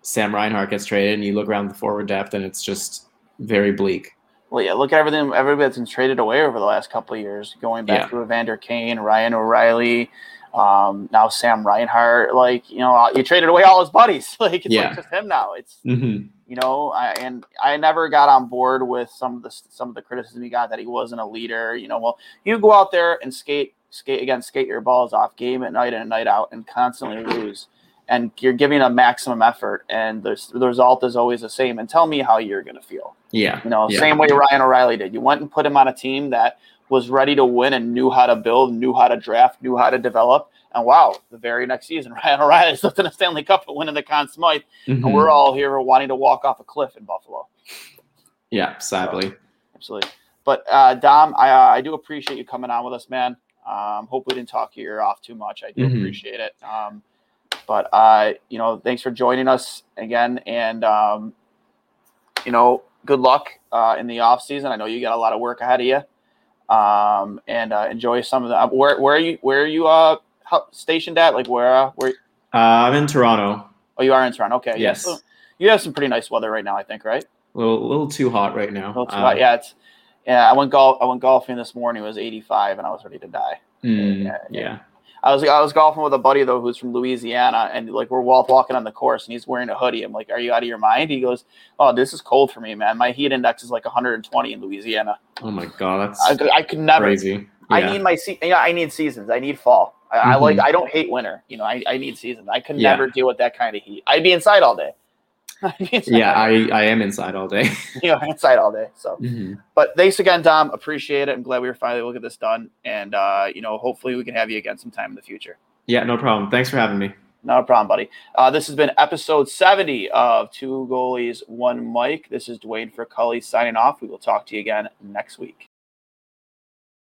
Speaker 2: Sam Reinhart gets traded and you look around the forward depth and it's just very bleak.
Speaker 3: Well, yeah, look at everything everybody that's been traded away over the last couple of years, going back
Speaker 2: Yeah.
Speaker 3: to Evander Kane, Ryan O'Reilly, um, now Sam Reinhart. Like, you know, you traded away all his buddies. (laughs) Like, it's
Speaker 2: Yeah.
Speaker 3: like just him now. It's
Speaker 2: Mm-hmm.
Speaker 3: you know, I, and I never got on board with some of the some of the criticism he got that he wasn't a leader. You know, well, you go out there and skate, skate again, skate your balls off, game at night and night out, and constantly lose. and you're giving a maximum effort, and the, the result is always the same. And tell me how you're going to feel.
Speaker 2: Yeah.
Speaker 3: You know,
Speaker 2: yeah.
Speaker 3: same way Ryan O'Reilly did. You went and put him on a team that was ready to win and knew how to build, knew how to draft, knew how to develop. And wow, the very next season, (laughs) Ryan O'Reilly's lifting a Stanley Cup and winning the Conn Smythe.
Speaker 2: Mhm.
Speaker 3: And we're all here wanting to walk off a cliff in Buffalo.
Speaker 2: yeah, sadly.
Speaker 3: Absolutely. But uh, Dom, I, uh, I do appreciate you coming on with us, man. Um, hope we didn't talk your ear off too much. I do
Speaker 2: Mhm.
Speaker 3: appreciate it. Um, but uh, you know, thanks for joining us again, and um, you know, good luck uh, in the off season. I know you got a lot of work ahead of you, um, and uh, enjoy some of the. uh, Where where are you where are you uh stationed at? Like where uh, where?
Speaker 2: Uh, I'm in Toronto.
Speaker 3: Oh, you are in Toronto. Okay,
Speaker 2: Yes.
Speaker 3: You have some pretty nice weather right now, I think, right?
Speaker 2: A little, little too hot right now.
Speaker 3: A little too
Speaker 2: Uh,
Speaker 3: hot. Yeah, it's yeah. I went golf. I went golfing this morning. It was 85, and I was ready to die.
Speaker 2: mm,
Speaker 3: Yeah,
Speaker 2: yeah.
Speaker 3: yeah. I was I was golfing with a buddy though who's from Louisiana, and like we're walk, walking on the course, and he's wearing a hoodie. I'm like, "Are you out of your mind?" He goes, "Oh, this is cold for me, man. My heat index is like 120 in Louisiana.
Speaker 2: Oh my god, that's
Speaker 3: I, could- I could never.
Speaker 2: crazy.
Speaker 3: I need my se- yeah, I need seasons. I need fall. I, I like.
Speaker 2: Mhm.
Speaker 3: I don't hate winter. You know, I, I need seasons. I could
Speaker 2: Yeah.
Speaker 3: never deal with that kind of heat. I'd be inside all day. I'd be inside
Speaker 2: yeah. (laughs) I, I am inside all day. (laughs)
Speaker 3: you know inside all day. So.
Speaker 2: Mhm.
Speaker 3: But thanks again, Dom. Appreciate it. I'm glad we were finally able to get this done. And uh, you know, hopefully we can have you again sometime in the future.
Speaker 2: Yeah, no problem. Thanks for having me.
Speaker 3: Not a problem, buddy. Uh, this has been episode 70 of Two Goalies, One Mic. This is Dwayne for Cully signing off. We will talk to you again next week.